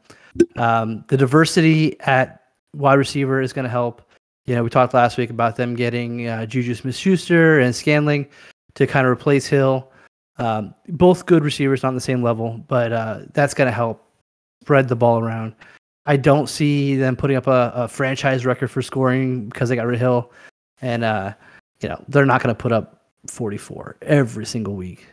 um, the diversity at wide receiver is to help. You know, we talked last week about them getting uh, Juju Smith-Schuster and Scantling to kind of replace Hill. Um, both good receivers, not on the same level, but uh, that's to help spread the ball around. I don't see them putting up a, a franchise record for scoring because they got rid of Hill, and uh, you know they're not to put up 44 every single week.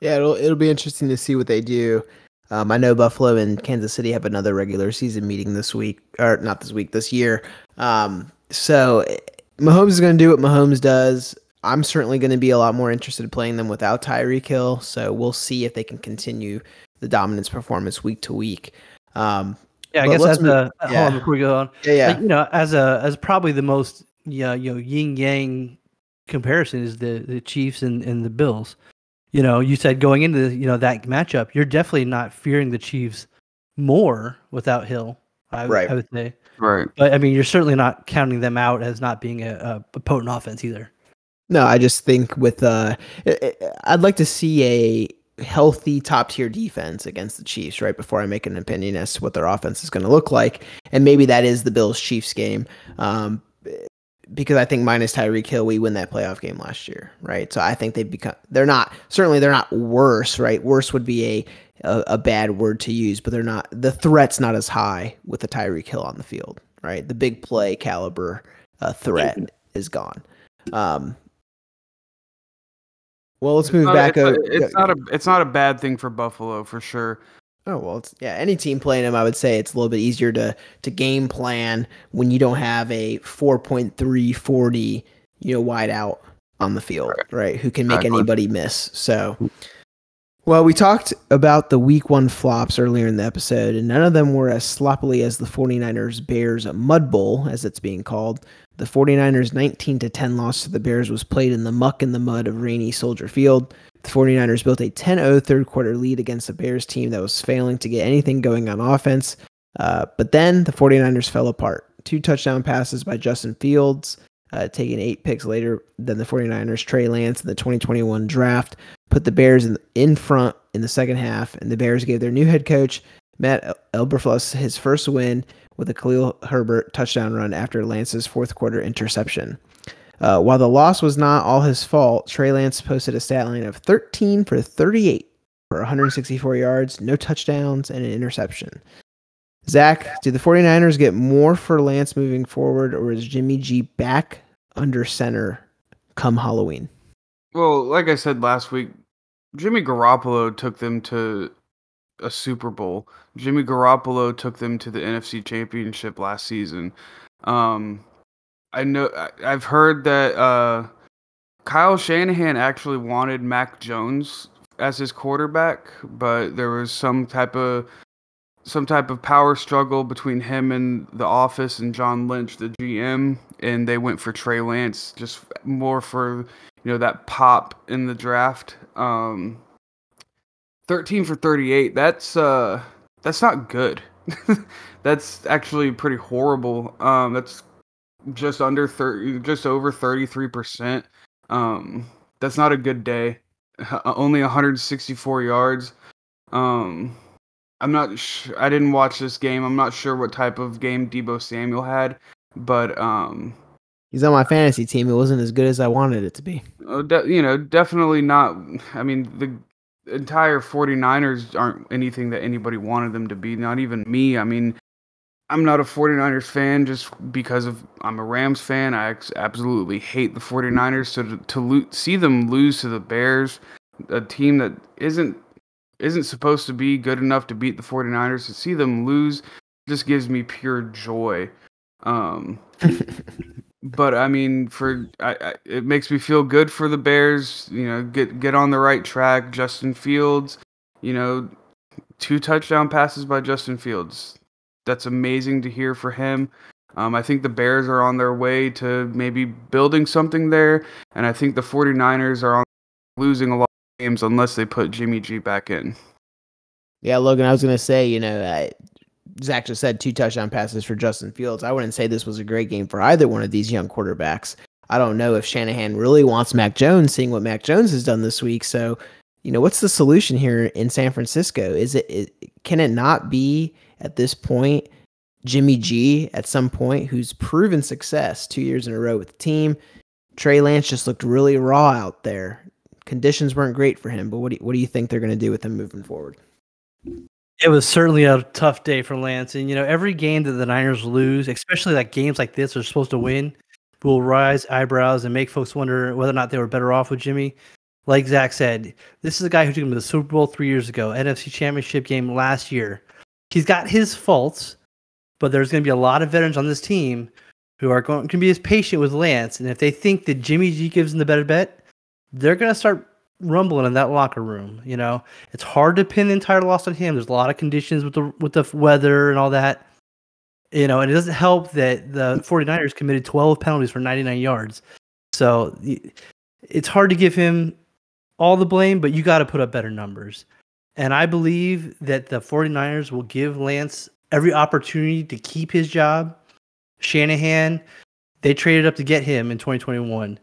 Yeah, it'll it'll be interesting to see what they do. Um, I know Buffalo and Kansas City have another regular season meeting this week, or not this week, this year. Um, so Mahomes is going to do what Mahomes does. I'm certainly going to be a lot more interested in playing them without Tyreek Hill. So we'll see if they can continue the dominance performance week to week. Um, yeah, I guess as move- a hold yeah. on before we go on, yeah, yeah. like, you know, as a as probably the most yeah, you know, yin yang comparison is the the Chiefs and, and the Bills. You know, you said going into you know that matchup, you're definitely not fearing the Chiefs more without Hill. I, would- Right. I would say, Right. but I mean, you're certainly not counting them out as not being a, a, a potent offense either. No, I just think with uh, I- I- I'd like to see a healthy top tier defense against the Chiefs right before I make an opinion as to what their offense is going to look like, and maybe that is the Bills Chiefs game. Um, because I think minus Tyreek Hill, we win that playoff game last year, right? So I think they've become they're not certainly they're not worse, right? Worse would be a a, a bad word to use, but they're not the threat's not as high with the Tyreek Hill on the field, right? The big play caliber uh, threat is gone. Um, well, let's move Not- back. It's, not, it's not a it's not a bad thing for Buffalo for sure. Oh well, it's yeah. Any team playing him, I would say it's a little bit easier to to game plan when you don't have a four point three forty you know wide out on the field, right? Who can make anybody miss. So, well, we talked about the week one flops earlier in the episode, and none of them were as sloppily as the 49ers Bears Mud Bowl, as it's being called. The 49ers 19 to 10 loss to the Bears was played in the muck and the mud of rainy Soldier Field. The 49ers built a 10 0 third quarter lead against a Bears team that was failing to get anything going on offense. Uh, but then the 49ers fell apart. Two touchdown passes by Justin Fields, uh, taking eight picks later than the 49ers. Trey Lance in the 2021 draft put the Bears in, in front in the second half, and the Bears gave their new head coach, Matt El- Eberflus, his first win with a Khalil Herbert touchdown run after Lance's fourth quarter interception. Uh, while the loss was not all his fault, Trey Lance posted a stat line of 13 for 38 for 164 yards, no touchdowns, and an interception. Zach, do the 49ers get more for Lance moving forward, or is Jimmy G back under center come Halloween? Well, like I said last week, Jimmy Garoppolo took them to a Super Bowl. Jimmy Garoppolo took them to the NFC Championship last season. Um, I know I've heard that uh, Kyle Shanahan actually wanted Mac Jones as his quarterback, but there was some type of some type of power struggle between him and the office and John Lynch, the GM, and they went for Trey Lance just more for you know that pop in the draft. Um, Thirteen for thirty-eight. That's uh, that's not good. that's actually pretty horrible. Um, that's just under thirty, just over thirty-three percent. Um, that's not a good day. Only 164 yards. Um, I'm not. Sh- I didn't watch this game. I'm not sure what type of game Deebo Samuel had, but um, He's on my fantasy team. It wasn't as good as I wanted it to be. uh, de- you know, definitely not. I mean, the entire 49ers aren't anything that anybody wanted them to be, not even me. I mean, I'm not a 49ers fan just because of I'm a Rams fan. I ex- absolutely hate the 49ers. So to, to lo- see them lose to the Bears, a team that isn't isn't supposed to be good enough to beat the 49ers, to see them lose just gives me pure joy. Um, but I mean, for I, I, it makes me feel good for the Bears. You know, get get on the right track. Justin Fields, you know, two touchdown passes by Justin Fields. That's amazing to hear for him. Um, I think the Bears are on their way to maybe building something there, and I think the 49ers are on losing a lot games unless they put Jimmy G back in. Yeah, Logan, I was going to say, you know, I, Zach just said two touchdown passes for Justin Fields. I wouldn't say this was a great game for either one of these young quarterbacks. I don't know if Shanahan really wants Mac Jones, seeing what Mac Jones has done this week. So, you know, what's the solution here in San Francisco? Is it, it can it not be at this point Jimmy G at some point who's proven success two years in a row with the team? Trey Lance just looked really raw out there. Conditions weren't great for him, but what do you, what do you think they're going to do with him moving forward? It was certainly a tough day for Lance, and you know every game that the Niners lose, especially like games like this, are supposed to win, will rise eyebrows and make folks wonder whether or not they were better off with Jimmy. Like Zach said, this is a guy who took him to the Super Bowl three years ago, NFC Championship game last year. He's got his faults, but there's going to be a lot of veterans on this team who are going to be as patient with Lance, and if they think that Jimmy G gives them the better bet, they're going to start rumbling in that locker room. You know, it's hard to pin the entire loss on him. There's a lot of conditions with the with the weather and all that. You know, and it doesn't help that the 49ers committed 12 penalties for 99 yards. So it's hard to give him all the blame, but you got to put up better numbers. And I believe that the 49ers will give Lance every opportunity to keep his job. Shanahan, they traded up to get him in 2021.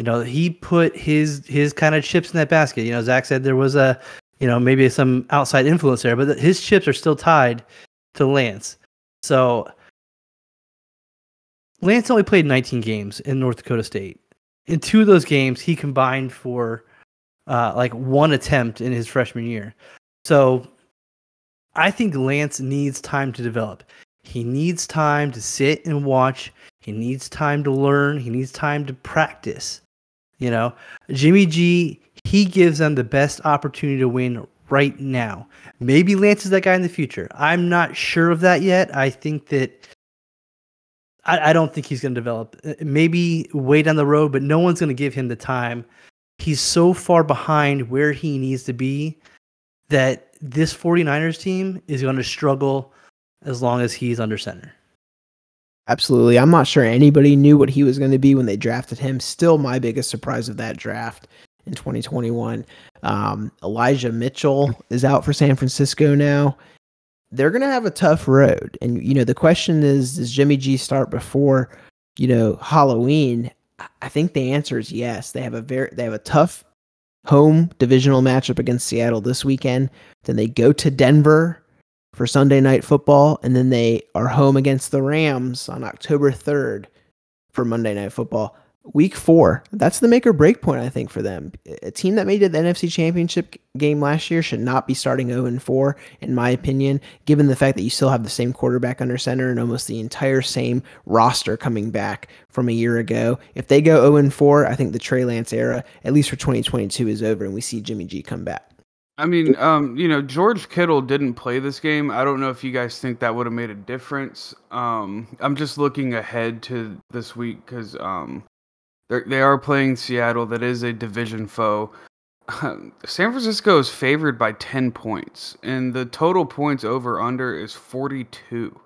You know, he put his his kind of chips in that basket. You know, Zach said there was a, you know, maybe some outside influence there, but his chips are still tied to Lance. So Lance only played 19 games in North Dakota State. In two of those games, he combined for uh, like one attempt in his freshman year. So I think Lance needs time to develop. He needs time to sit and watch. He needs time to learn. He needs time to practice. You know, Jimmy G, he gives them the best opportunity to win right now. Maybe Lance is that guy in the future. I'm not sure of that yet. I think that I, I don't think he's going to develop. Uh, maybe way down the road, but no one's going to give him the time. He's so far behind where he needs to be that this 49ers team is going to struggle as long as he's under center. Absolutely. I'm not sure anybody knew what he was going to be when they drafted him. Still, my biggest surprise of that draft in 2021. Um, Elijah Mitchell is out for San Francisco now. They're going to have a tough road. And, you know, the question is does Jimmy G start before, you know, Halloween? I think the answer is yes. They have a very, they have a tough home divisional matchup against Seattle this weekend. Then they go to Denver for Sunday night football, and then they are home against the Rams on October 3rd for Monday night football. Week four, that's the make or break point, I think, for them. A team that made it the NFC Championship game last year should not be starting 0 4, in my opinion, given the fact that you still have the same quarterback under center and almost the entire same roster coming back from a year ago. If they go 0 4, I think the Trey Lance era, at least for 2022, is over and we see Jimmy G come back. I mean, um, you know, George Kittle didn't play this game. I don't know if you guys think that would have made a difference. Um, I'm just looking ahead to this week because um, they are playing Seattle. That is a division foe. San Francisco is favored by 10 points, and the total points over under is 42.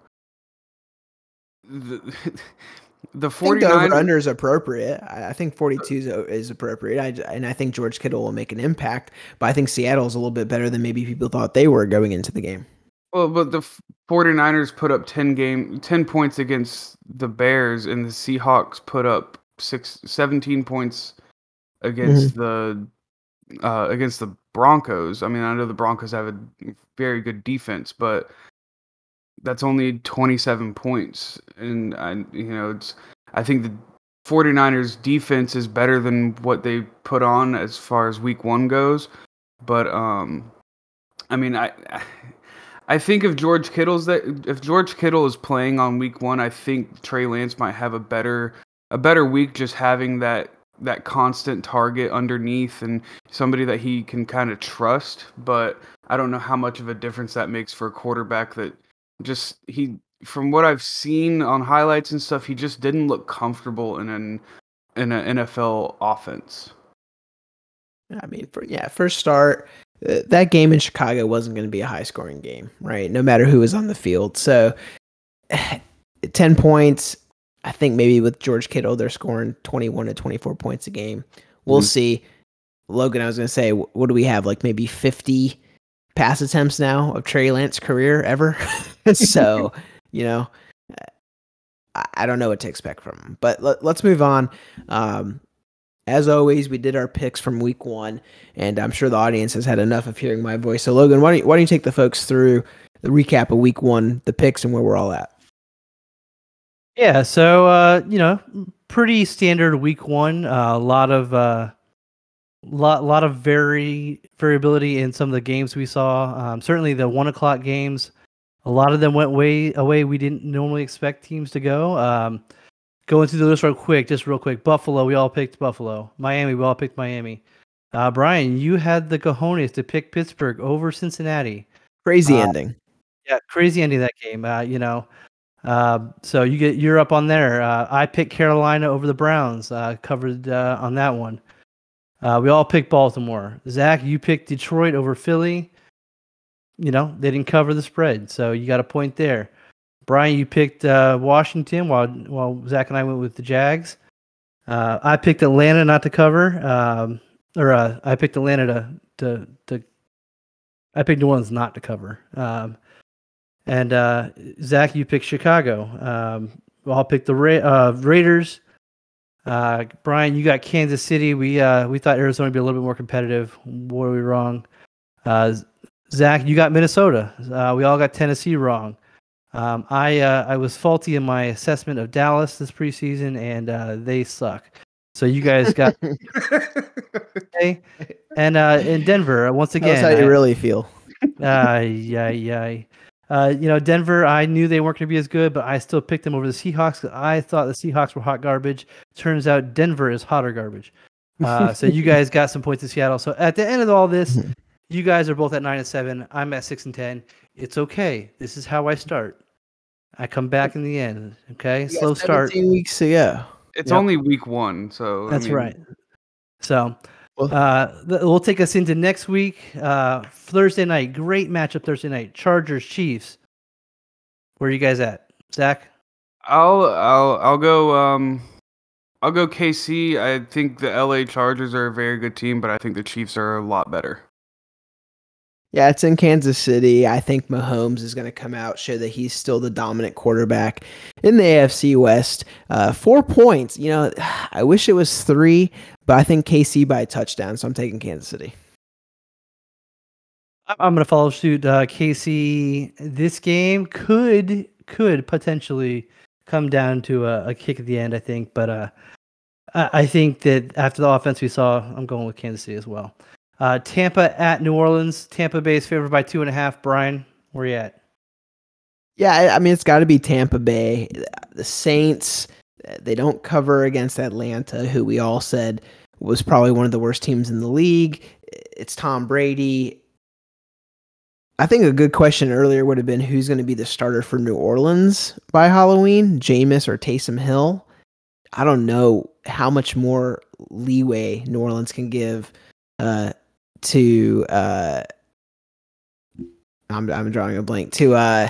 The, the 49 I think under is appropriate. I think 42 is, is appropriate. I, and I think George Kittle will make an impact, but I think Seattle is a little bit better than maybe people thought they were going into the game. Well, but the 49ers put up 10 game 10 points against the Bears and the Seahawks put up six, 17 points against mm-hmm. the uh, against the Broncos. I mean, I know the Broncos have a very good defense, but that's only 27 points and I you know, it's I think the 49ers defense is better than what they put on as far as week 1 goes, but um I mean, I I think if George Kittle's that if George Kittle is playing on week 1, I think Trey Lance might have a better a better week just having that that constant target underneath and somebody that he can kind of trust. But I don't know how much of a difference that makes for a quarterback that just he from what I've seen on highlights and stuff, he just didn't look comfortable in an in an NFL offense. I mean, for yeah, first start, uh, that game in Chicago wasn't going to be a high scoring game, right? No matter who was on the field. So, ten points I think maybe with George Kittle, they're scoring 21 to 24 points a game. We'll mm-hmm. see. Logan, I was going to say, what do we have? Like maybe 50 pass attempts now of Trey Lance career ever. so, you know, I, I, don't know what to expect from him. But let, us move on. Um, as always, we did our picks from week one, and I'm sure the audience has had enough of hearing my voice. So, Logan, why don't you, why don't you take the folks through the recap of week one, the picks, and where we're all at? Yeah, so uh, you know, pretty standard week one. Uh, a lot of uh, lot lot of very variability in some of the games we saw. Um, certainly the one o'clock games, a lot of them went way away we didn't normally expect teams to go. Um, going through the list real quick, just real quick. Buffalo, we all picked Buffalo. Miami, we all picked Miami. Uh, Brian, you had the cojones to pick Pittsburgh over Cincinnati. Crazy uh, ending. Yeah, crazy ending that game. Uh, you know, uh, so you get you're up on there. Uh, I picked Carolina over the Browns. Uh, covered uh, on that one. Uh, we all picked Baltimore. Zach, you picked Detroit over Philly. You know they didn't cover the spread, so you got a point there. Brian, you picked uh, Washington, while while Zach and I went with the Jags. Uh, I picked Atlanta not to cover, um, or uh, I picked Atlanta to to to. I picked New Orleans not to cover. Um, and uh, Zach, you picked Chicago. Um, I'll pick the Ra- uh, Raiders. Uh, Brian, you got Kansas City. We uh, we thought Arizona would be a little bit more competitive. Were we wrong? Uh, Zach, you got Minnesota. Uh, we all got Tennessee wrong. Um, I uh, I was faulty in my assessment of Dallas this preseason, and uh, they suck. So you guys got okay, and uh, in Denver once again. That's how you I- really feel. uh, yeah, yeah. Uh, you know, Denver, I knew they weren't going to be as good, but I still picked them over the Seahawks. I thought the Seahawks were hot garbage. Turns out Denver is hotter garbage. Uh, so you guys got some points in Seattle. So at the end of all this, you guys are both at nine and seven. I'm at six and ten. It's okay. This is how I start. I come back in the end. Okay, You slow start. weeks to go. It's Yep. only week one, so I That's mean, right. So Well- uh, th- we'll take us into next week. Uh, Thursday night, great matchup Thursday night. Chargers, Chiefs. Where are you guys at, Zach? I'll I'll I'll go um I'll go KC. I think the LA Chargers are a very good team, but I think the Chiefs are a lot better. Yeah, it's in Kansas City. I think Mahomes is going to come out, show that he's still the dominant quarterback in the AFC West. Uh, four points. You know, I wish it was three, but I think KC by a touchdown, so I'm taking Kansas City. I'm going to follow suit. Uh, KC, this game could could potentially come down to a, a kick at the end. I think, but uh, I, I think that after the offense we saw, I'm going with Kansas City as well. Uh, Tampa at New Orleans. Tampa Bay is favored by two and a half. Brian, where you at? Yeah, I, mean, it's got to be Tampa Bay. The Saints, they don't cover against Atlanta, who we all said was probably one of the worst teams in the league. It's Tom Brady. I think a good question earlier would have been who's going to be the starter for New Orleans by Halloween, Jameis or Taysom Hill. I don't know how much more leeway New Orleans can give uh, to. Uh, I'm I'm drawing a blank to uh,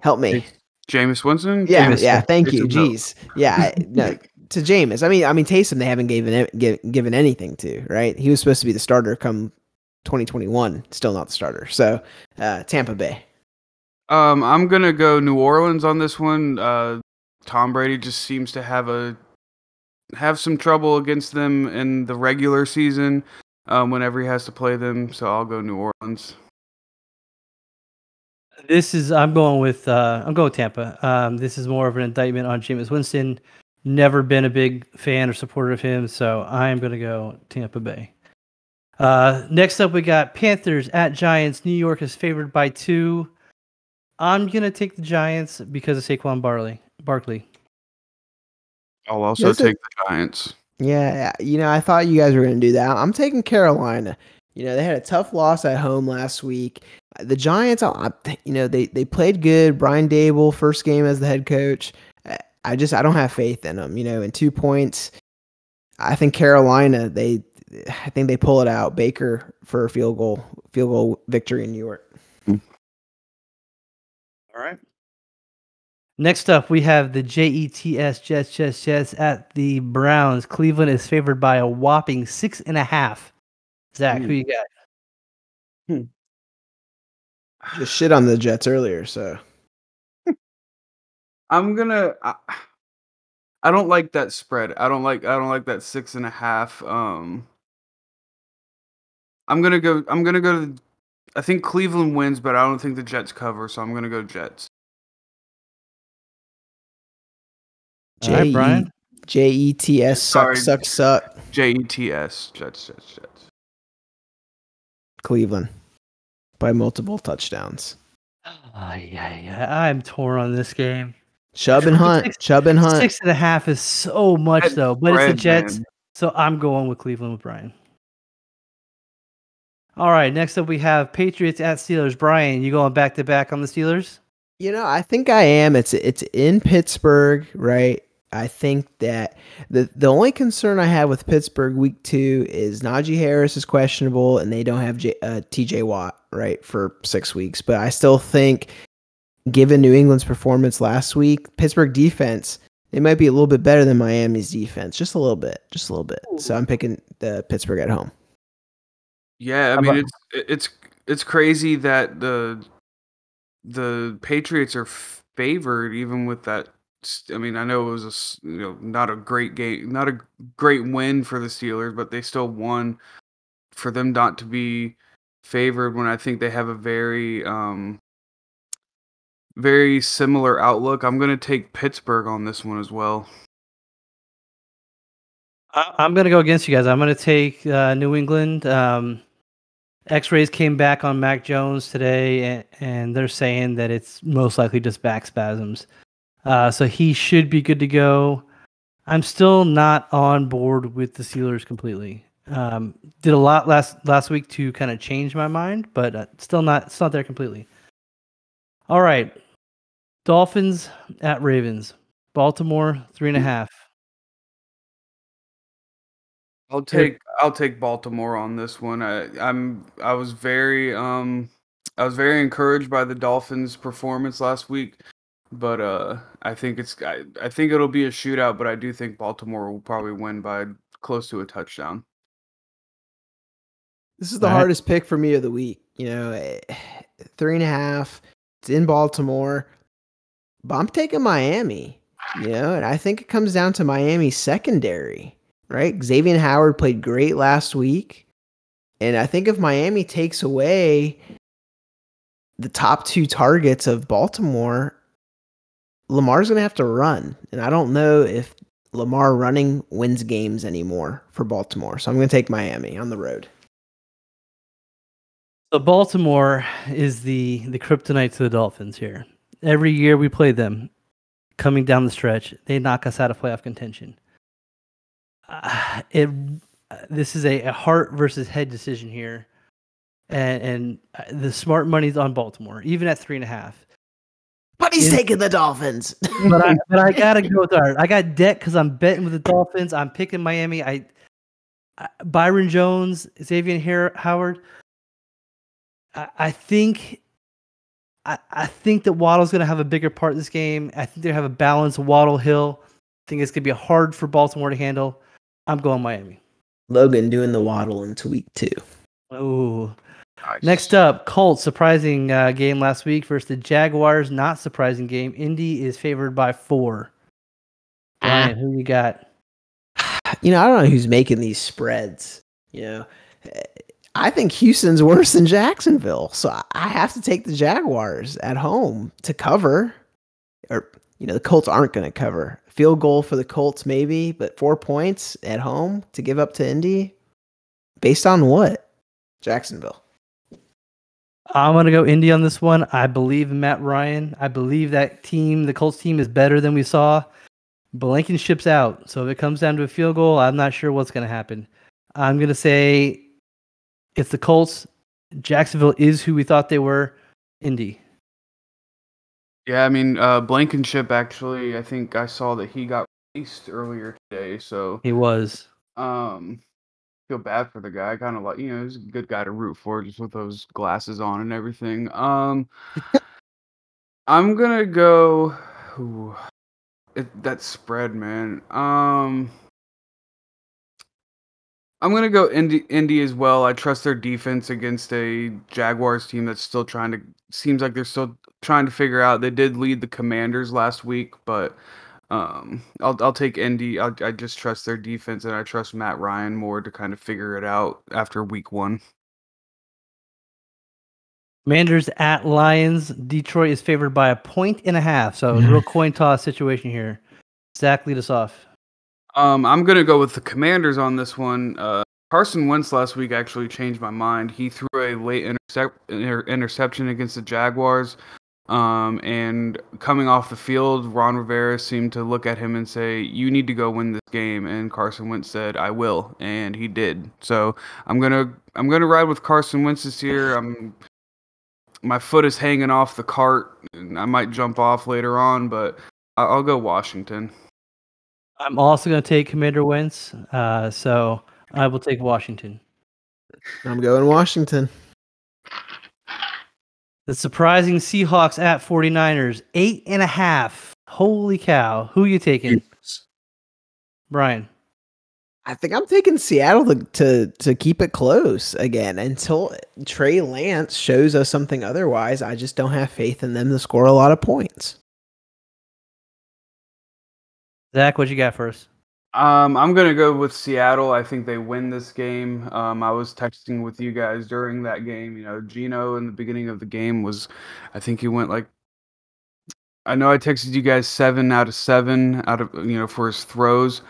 help me. Jameis Winston. Yeah, Jameis, yeah. Thank you. Taysom Hill. Jeez. Yeah. No, to Jameis. I mean, I mean Taysom. They haven't given give, given anything to right. He was supposed to be the starter come 2021. Still not the starter. So uh, Tampa Bay. Um, I'm gonna go New Orleans on this one. Uh, Tom Brady just seems to have a have some trouble against them in the regular season. Um, whenever he has to play them, so I'll go New Orleans. This is I'm going with uh, I'm going with Tampa. Um, this is more of an indictment on Jameis Winston. Never been a big fan or supporter of him, so I'm going to go Tampa Bay. Uh, next up, we got Panthers at Giants. New York is favored by two. I'm going to take the Giants because of Saquon Barley, Barkley. I'll also Yes, it- take the Giants. Yeah. Uh, you know, I thought you guys were going to do that. I'm taking Carolina. You know, they had a tough loss at home last week. Uh, the Giants, oh, I, I- you know, they they played good. Brian Daboll, first game as the head coach. I- I just I don't have faith in them. You know, in two points, I think Carolina they I think they pull it out. Baker for a field goal field goal victory in New York. Hmm. All right. Next up, we have the Jets, Jets, Jets, Jets at the Browns. Cleveland is favored by a whopping six and a half. Zach, who you got? Just shit on the Jets earlier, so I'm gonna. I, I don't like that spread. I don't like. I don't like that six and a half. Um. I'm gonna go. I'm gonna go to. I think Cleveland wins, but I don't think the Jets cover, so I'm gonna go Jets. All right, Brian. J E T S suck Sorry. suck suck J E T S. Jets. Jets. Jets. Cleveland by multiple touchdowns. Oh, yeah, yeah. I'm torn on this game. Chubb and Hunt. Six- Chubb and Hunt. Six and a half is so much, That though. But it's the Jets, man. so I'm going with Cleveland with Brian. All right, next up we have Patriots at Steelers. Brian, you going back to back on the Steelers? You know, I think I am. It's it's in Pittsburgh, right? I think that the the only concern I have with Pittsburgh week two is Najee Harris is questionable and they don't have J, uh, T.J. Watt right for six weeks. But I still think, given New England's performance last week, Pittsburgh defense they might be a little bit better than Miami's defense, just a little bit, just a little bit. So I'm picking the Pittsburgh at home. Yeah, I mean it's it's it's crazy that the the Patriots are favored even with that I mean, I know it was a you know not a great game, not a great win for the Steelers, but they still won. For them not to be favored when I think they have a very um very similar outlook, I'm going to take Pittsburgh on this one as well. I'm going to go against you guys. I'm going to take uh, New England. Um, X-rays came back on Mac Jones today, and, and they're saying that it's most likely just back spasms. Uh, so he should be good to go. I'm still not on board with the Steelers completely. Um, did a lot last last week to kind of change my mind, but uh, still not it's not there completely. All right, Dolphins at Ravens. Baltimore three and a half. I'll take I'll take Baltimore on this one. I, I'm I was very um I was very encouraged by the Dolphins' performance last week. But uh, I think it's I, I think it'll be a shootout, but I do think Baltimore will probably win by close to a touchdown. This is the hardest pick for me of the week. You know, eh, three and a half. It's in Baltimore, but I'm taking Miami. You know, and I think it comes down to Miami secondary, right? Xavier Howard played great last week, and I think if Miami takes away the top two targets of Baltimore, Lamar's going to have to run. And I don't know if Lamar running wins games anymore for Baltimore. So I'm going to take Miami on the road. So Baltimore is the the kryptonite to the Dolphins here. Every year we play them, coming down the stretch, they knock us out of playoff contention. Uh, it this is a, a, heart versus head decision here, and, and uh, the smart money's on Baltimore, even at three and a half. But he's taking the Dolphins. but I but I gotta go with our. I got debt because I'm betting with the Dolphins. I'm picking Miami. I, I Byron Jones, Xavier Howard. I, I think. I, I think that Waddle's going to have a bigger part in this game. I think they have a balanced Waddle Hill. I think it's going to be hard for Baltimore to handle. I'm going Miami. Logan doing the Waddle into week two. Oh, Nice. Next up, Colts surprising uh, game last week versus the Jaguars. Not surprising game. Indy is favored by four. Brian, who you got? You know, I don't know who's making these spreads. You know, I think Houston's worse than Jacksonville, so I have to take the Jaguars at home to cover. Or you know, the Colts aren't going to cover. Field goal for the Colts, maybe, but four points at home to give up to Indy. Based on what? Jacksonville. I'm gonna go Indy on this one. I believe in Matt Ryan. I believe that team, the Colts team, is better than we saw. Blankenship's out, so if it comes down to a field goal, I'm not sure what's gonna happen. I'm gonna say it's the Colts. Jacksonville is who we thought they were. Indy. Yeah, I mean uh, Blankenship. Actually, I think I saw that he got released earlier today. So he was. Um, feel bad for the guy. Kind of like you know, he's a good guy to root for, just with those glasses on and everything. Um, I'm gonna go. Ooh, it, that spread, man. Um, I'm gonna go Indy, Indy as well. I trust their defense against a Jaguars team that's still trying to. Seems like they're still trying to figure out. They did lead the Commanders last week, but um, I'll I'll take Indy. I'll, I just trust their defense, and I trust Matt Ryan more to kind of figure it out after week one. Commanders at Lions. Detroit is favored by a point and a half, so real coin toss situation here. Zach, lead us off. Um, I'm gonna go with the Commanders on this one. Uh, Carson Wentz last week actually changed my mind. He threw a late intercept, inter- interception against the Jaguars. Um, and coming off the field, Ron Rivera seemed to look at him and say, "You need to go win this game." And Carson Wentz said, "I will," and he did. So I'm gonna I'm gonna ride with Carson Wentz this year. I'm my foot is hanging off the cart. and I might jump off later on, but I'll go Washington. I'm also going to take Commander Wentz. Uh, so I will take Washington. I'm going Washington. The surprising Seahawks at 49ers, eight and a half. Holy cow. Who you taking? Brian. I think I'm taking Seattle to, to to keep it close again until Trey Lance shows us something otherwise. I just don't have faith in them to score a lot of points. Zach, what you got first? Um, I'm gonna go with Seattle. I think they win this game. Um, I was texting with you guys during that game. You know, Geno in the beginning of the game was, I think he went like, I know I texted you guys seven out of seven out of you know for his throws.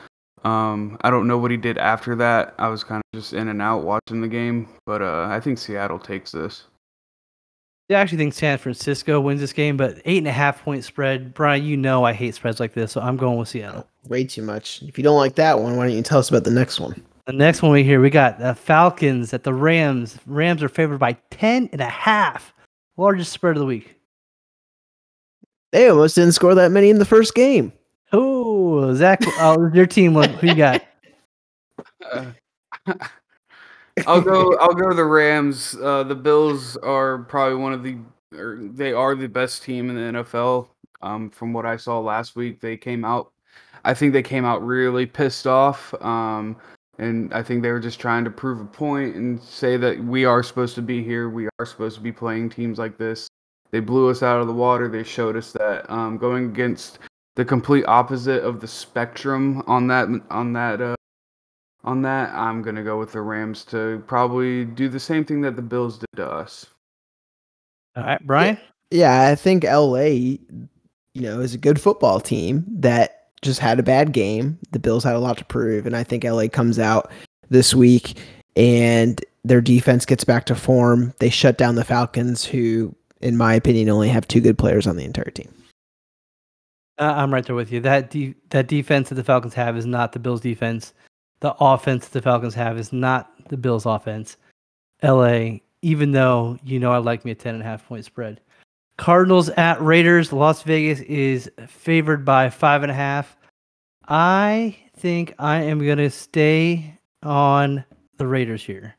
Um, I don't know what he did after that. I was kind of just in and out watching the game, but uh, I think Seattle takes this. I actually think San Francisco wins this game, but eight and a half point spread. Brian, you know I hate spreads like this, so I'm going with Seattle. Way too much. If you don't like that one, why don't you tell us about the next one? The next one we hear, we got the Falcons at the Rams. Rams are favored by 10 and a half. Largest spread of the week. They almost didn't score that many in the first game. Oh, Zach, oh, your team. Who you got? Uh, I'll go. I'll go the Rams. Uh, the Bills are probably one of the, they are the best team in the NFL. Um, from what I saw last week, they came out. I think they came out really pissed off. Um, and I think they were just trying to prove a point and say that we are supposed to be here. We are supposed to be playing teams like this. They blew us out of the water. They showed us that um, going against the complete opposite of the spectrum on that on that uh, on that, I'm gonna go with the Rams to probably do the same thing that the Bills did to us. All right, Brian. Yeah, I think LA, you know, is a good football team that just had a bad game. The Bills had a lot to prove, and I think LA comes out this week and their defense gets back to form. They shut down the Falcons, who, in my opinion, only have two good players on the entire team. Uh, I'm right there with you. That de- that defense that the Falcons have is not the Bills' defense. The offense the Falcons have is not the Bills' offense. LA, even though you know I like me a ten and a half point spread. Cardinals at Raiders. Las Vegas is favored by five and a half. I think I am gonna stay on the Raiders here.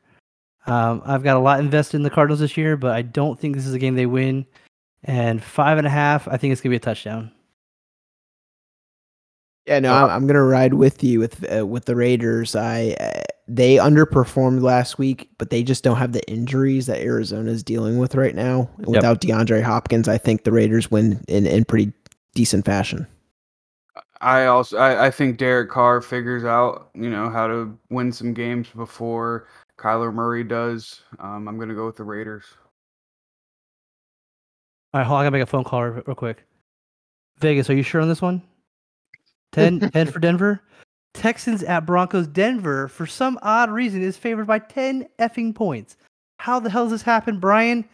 Um, I've got a lot invested in the Cardinals this year, but I don't think this is a game they win. And five and a half, I think it's gonna be a touchdown. Yeah, no, I'm, I'm gonna ride with you with uh, with the Raiders. I uh, they underperformed last week, but they just don't have the injuries that Arizona is dealing with right now. Without DeAndre Hopkins, I think the Raiders win in in pretty decent fashion. I also I, I think Derek Carr figures out you know how to win some games before Kyler Murray does. Um, I'm gonna go with the Raiders. All right, hold on, I gotta make a phone call real real quick. Vegas, are you sure on this one? 10, 10 for Denver. Texans at Broncos. Denver, for some odd reason, is favored by 10 effing points. How the hell does this happen, Brian?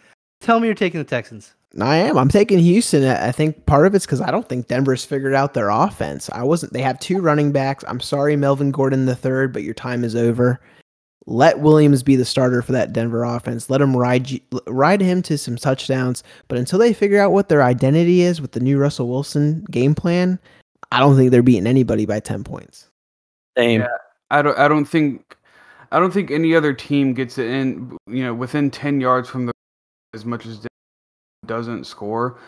Tell me you're taking the Texans. I am. I'm taking Houston. I think part of it's because I don't think Denver's figured out their offense. I wasn't. They have two running backs. I'm sorry, Melvin Gordon the third, but your time is over. Let Williams be the starter for that Denver offense. Let him ride ride him to some touchdowns. But until they figure out what their identity is with the new Russell Wilson game plan, I don't think they're beating anybody by ten points. Same. Yeah. I don't I don't think I don't think any other team gets it in you know within ten yards from the as much as doesn't score.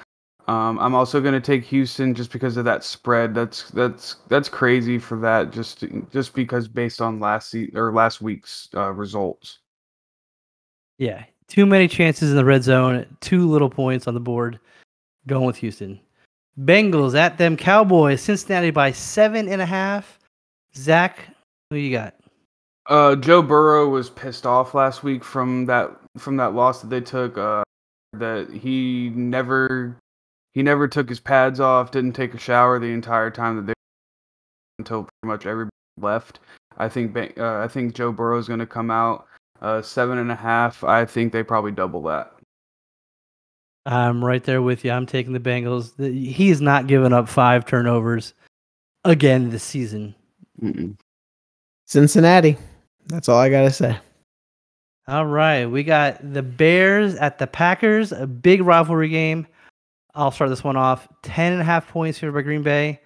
Um, I'm also going to take Houston just because of that spread. That's that's that's crazy for that. Just just because based on last se- or last week's uh, results. Yeah. Too many chances in the red zone, too little points on the board. Going with Houston. Bengals at them Cowboys. Cincinnati by seven and a half. Zach, who you got? Uh, Joe Burrow was pissed off last week from that from that loss that they took. Uh, that he never he never took his pads off, didn't take a shower the entire time that they until pretty much everybody left. I think uh, I think Joe Burrow is going to come out uh, seven and a half. I think they probably double that. I'm right there with you. I'm taking the Bengals. The- He is not giving up five turnovers again this season. Mm-mm. Cincinnati. That's all I gotta say. All right, we got the Bears at the Packers, a big rivalry game. I'll start this one off. Ten and a half points here by Green Bay.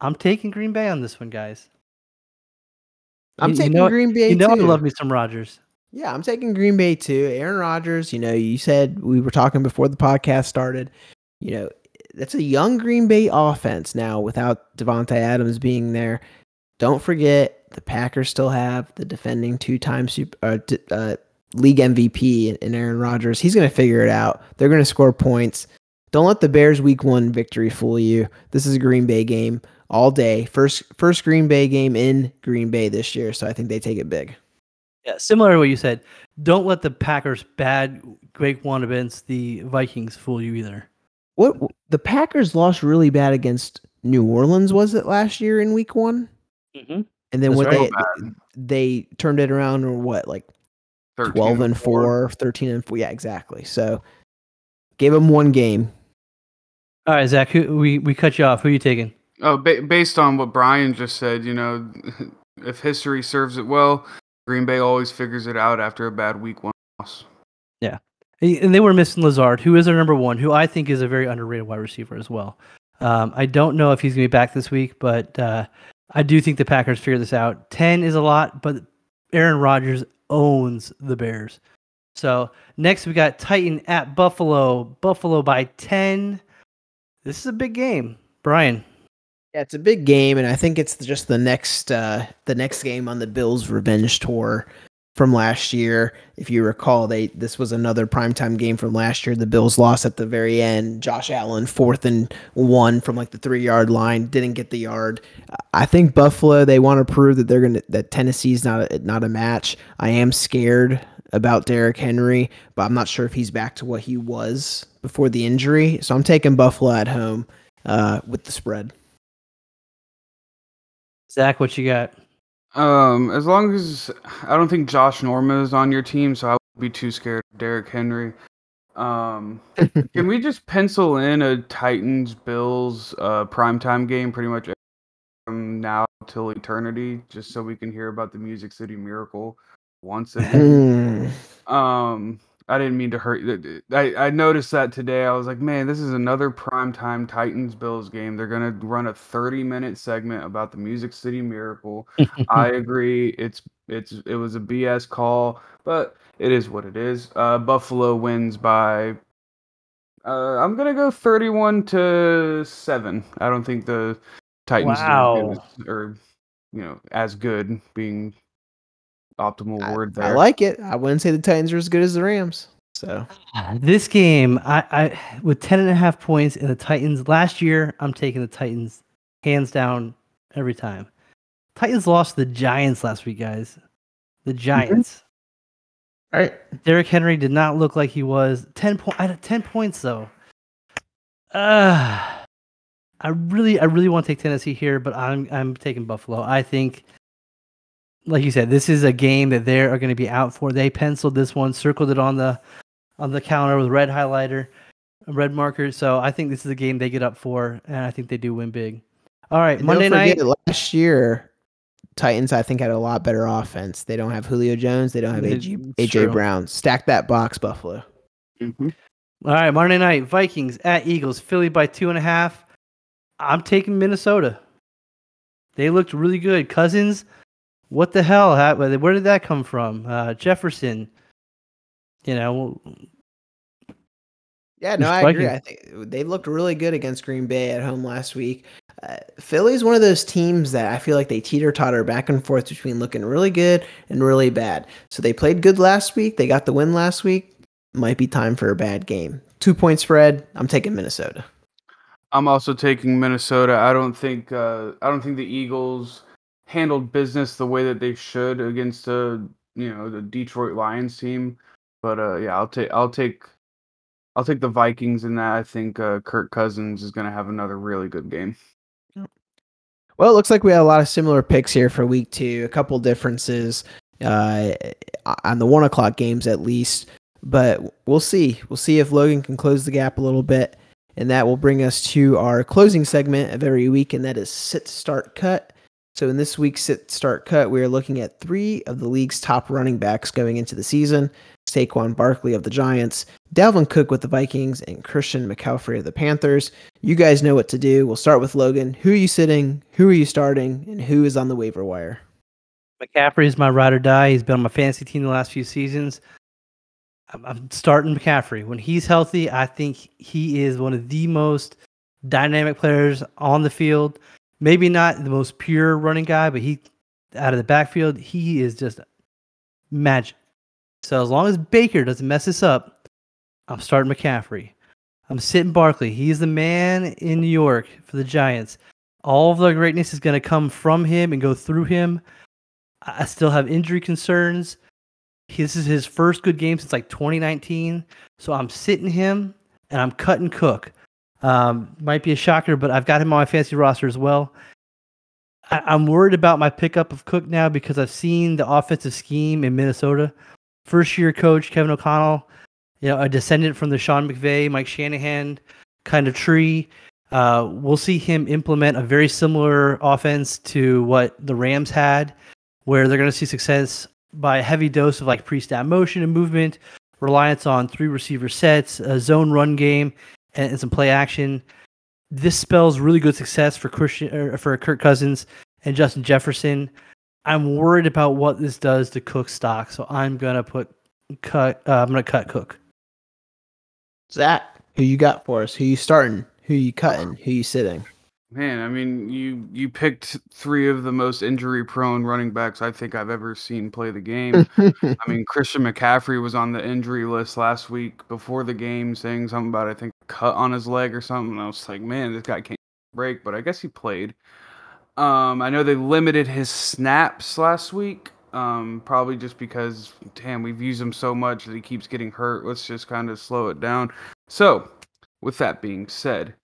I'm taking Green Bay on this one, guys. I'm You- you taking know- Green Bay You know I love me some Rodgers. Yeah, I'm taking Green Bay too. Aaron Rodgers, you know, you said we were talking before the podcast started. You know, that's a young Green Bay offense now without Davante Adams being there. Don't forget the Packers still have the defending two-time uh, uh, league MVP in Aaron Rodgers. He's going to figure it out. They're going to score points. Don't let the Bears week 1 victory fool you. This is a Green Bay game all day. First first Green Bay game in Green Bay this year, so I think they take it big. Yeah, similar to what you said. Don't let the Packers' bad week one against the Vikings fool you either. What the Packers lost really bad against New Orleans was it last year in week 1? Mm-hmm. And then That's what right. they they turned it around or what like 13 12 and 4, 13 and 4. Yeah, exactly. So gave them one game. All right, Zach, who, we we cut you off. Who are you taking? Oh, ba- based on what Brian just said, you know, if history serves it well, Green Bay always figures it out after a bad week one loss. Yeah. And they were missing Lazard, who is their number one, who I think is a very underrated wide receiver as well. Um, I don't know if he's going to be back this week, but uh, I do think the Packers figure this out. 10 is a lot, but Aaron Rodgers owns the Bears. So next we got Titan at Buffalo. Buffalo by 10. This is a big game. Brian. Yeah, it's a big game, and I think it's just the next uh, the next game on the Bills' revenge tour from last year. If you recall, they this was another primetime game from last year. The Bills lost at the very end. Josh Allen fourth and one from like the three yard line, didn't get the yard. I think Buffalo they want to prove that they're gonna that Tennessee's not a, not a match. I am scared about Derrick Henry, but I'm not sure if he's back to what he was before the injury. So I'm taking Buffalo at home uh, with the spread. Zach, what you got? Um, as long as I don't think Josh Norman is on your team, so i wouldn't be too scared of Derrick Henry. Um, can we just pencil in a Titans Bills uh primetime game pretty much from now till eternity, just so we can hear about the Music City Miracle once again? Hmm. Um, I didn't mean to hurt. you. I I noticed that today. I was like, man, this is another primetime Titans Bills game. They're gonna run a 30 minute segment about the Music City Miracle. I agree. It's it's it was a BS call, but it is what it is. Uh, Buffalo wins by. Uh, I'm gonna go 31 to seven. I don't think the Titans are, as as- or you know as good being optimal I, word I there. like it. I wouldn't say the Titans are as good as the Rams. So This game, I, I with 10 and a half points in the Titans last year, I'm taking the Titans hands down every time. Titans lost the Giants last week, guys. The Giants. all right. Derrick Henry did not look like he was 10 point I 10 points though. Uh I really I really want to take Tennessee here, but I'm I'm taking Buffalo. I think like you said, this is a game that they are going to be out for. They penciled this one, circled it on the on the counter with red highlighter, red marker. So I think this is a game they get up for, and I think they do win big. All right, And Monday night. forget, last year, Titans I think had a lot better offense. They don't have Julio Jones. They don't have AJ, AJ. Brown. Stack that box, Buffalo. Mhm. All right, Monday night Vikings at Eagles, Philly by two and a half. I'm taking Minnesota. They looked really good. Cousins, what the hell? How, where did that come from? Uh, Jefferson, you know, Yeah, no, Who's I agree. I think they looked really good against Green Bay at home last week. Uh, Philly's one of those teams that I feel like they teeter totter back and forth between looking really good and really bad. So they played good last week. They got the win last week. Might be time for a bad game. Two point spread. I'm taking Minnesota. I'm also taking Minnesota. I don't think uh, I don't think the Eagles handled business the way that they should against uh, you know the Detroit Lions team. But uh, yeah, I'll take I'll take I'll take the Vikings in that. I think uh, Kirk Cousins is going to have another really good game. Well, it looks like we had a lot of similar picks here for week two. A couple differences uh, on the one o'clock games, at least. But we'll see. We'll see if Logan can close the gap a little bit. And that will bring us to our closing segment of every week, and that is sit, start, cut. So in this week's sit start cut, we are looking at three of the league's top running backs going into the season. Saquon Barkley of the Giants, Dalvin Cook with the Vikings, and Christian McCaffrey of the Panthers. You guys know what to do. We'll start with Logan. Who are you sitting? Who are you starting? And who is on the waiver wire? McCaffrey is my ride or die. He's been on my fantasy team the last few seasons. I'm, I'm starting McCaffrey. When he's healthy, I think he is one of the most dynamic players on the field maybe not the most pure running guy, but he out of the backfield, he is just magic. So as long as Baker doesn't mess this up, I'm starting McCaffrey. I'm sitting Barkley. He's the man in New York for the Giants. All of the greatness is going to come from him and go through him. I still have injury concerns. This is his first good game since like 2019. So I'm sitting him and I'm cutting Cook. Um, might be a shocker, but I've got him on my fantasy roster as well. I, am worried about my pickup of Cook now because I've seen the offensive scheme in Minnesota. First year coach Kevin O'Connell, you know, a descendant from the Sean McVay, Mike Shanahan kind of tree. Uh, we'll see him implement a very similar offense to what the Rams had, where they're going to see success by a heavy dose of like pre-snap motion and movement, reliance on three receiver sets, a zone run game, and, and some play action. This spells really good success for Christian er, for Kirk Cousins and Justin Jefferson. I'm worried about what this does to Cook stock, so I'm gonna put cut. Uh, I'm gonna cut Cook. Zach, who you got for us? Who you starting? Who you cutting? Who you sitting? Man, I mean, you you picked three of the most injury-prone running backs I think I've ever seen play the game. I mean, Christian McCaffrey was on the injury list last week before the game, saying something about I think cut on his leg or something. And I was like, man, this guy can't break, but I guess he played. Um, I know they limited his snaps last week, um, probably just because, damn, we've used him so much that he keeps getting hurt. Let's just kind of slow it down. So, with that being said,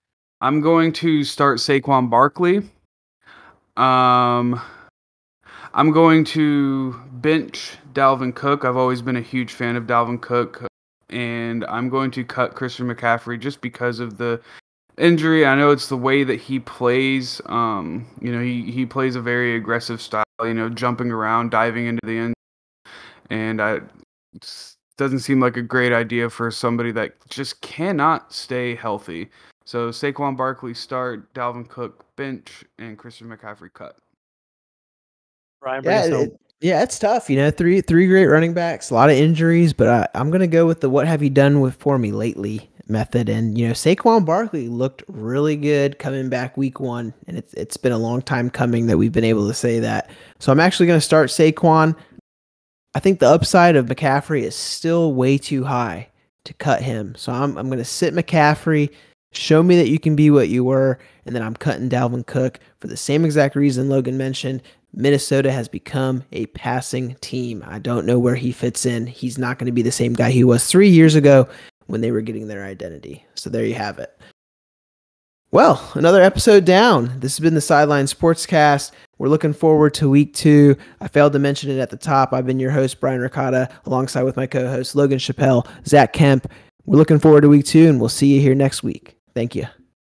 I'm going to start Saquon Barkley. Um, I'm going to bench Dalvin Cook. I've always been a huge fan of Dalvin Cook, and I'm going to cut Christian McCaffrey just because of the injury. I know it's the way that he plays. Um, you know, he he plays a very aggressive style. You know, jumping around, diving into the end, and I doesn't seem like a great idea for somebody that just cannot stay healthy. So Saquon Barkley start, Dalvin Cook bench, and Christian McCaffrey cut. Ryan, yeah, it, yeah, it's tough. You know, three three great running backs, a lot of injuries, but I, I'm gonna go with the "What have you done with for me lately?" method. And you know, Saquon Barkley looked really good coming back week one, and it's it's been a long time coming that we've been able to say that. So I'm actually gonna start Saquon. I think the upside of McCaffrey is still way too high to cut him. So I'm I'm gonna sit McCaffrey Show me that you can be what you were, and then I'm cutting Dalvin Cook for the same exact reason Logan mentioned. Minnesota has become a passing team. I don't know where he fits in. He's not going to be the same guy he was three years ago when they were getting their identity. So there you have it. Well, another episode down. This has been the Sideline Sportscast. We're looking forward to week two. I failed to mention it at the top. I've been your host, Brian Ricotta, alongside with my co host, Logan Chappelle, Zach Kemp. We're looking forward to week two, and we'll see you here next week. Thank you.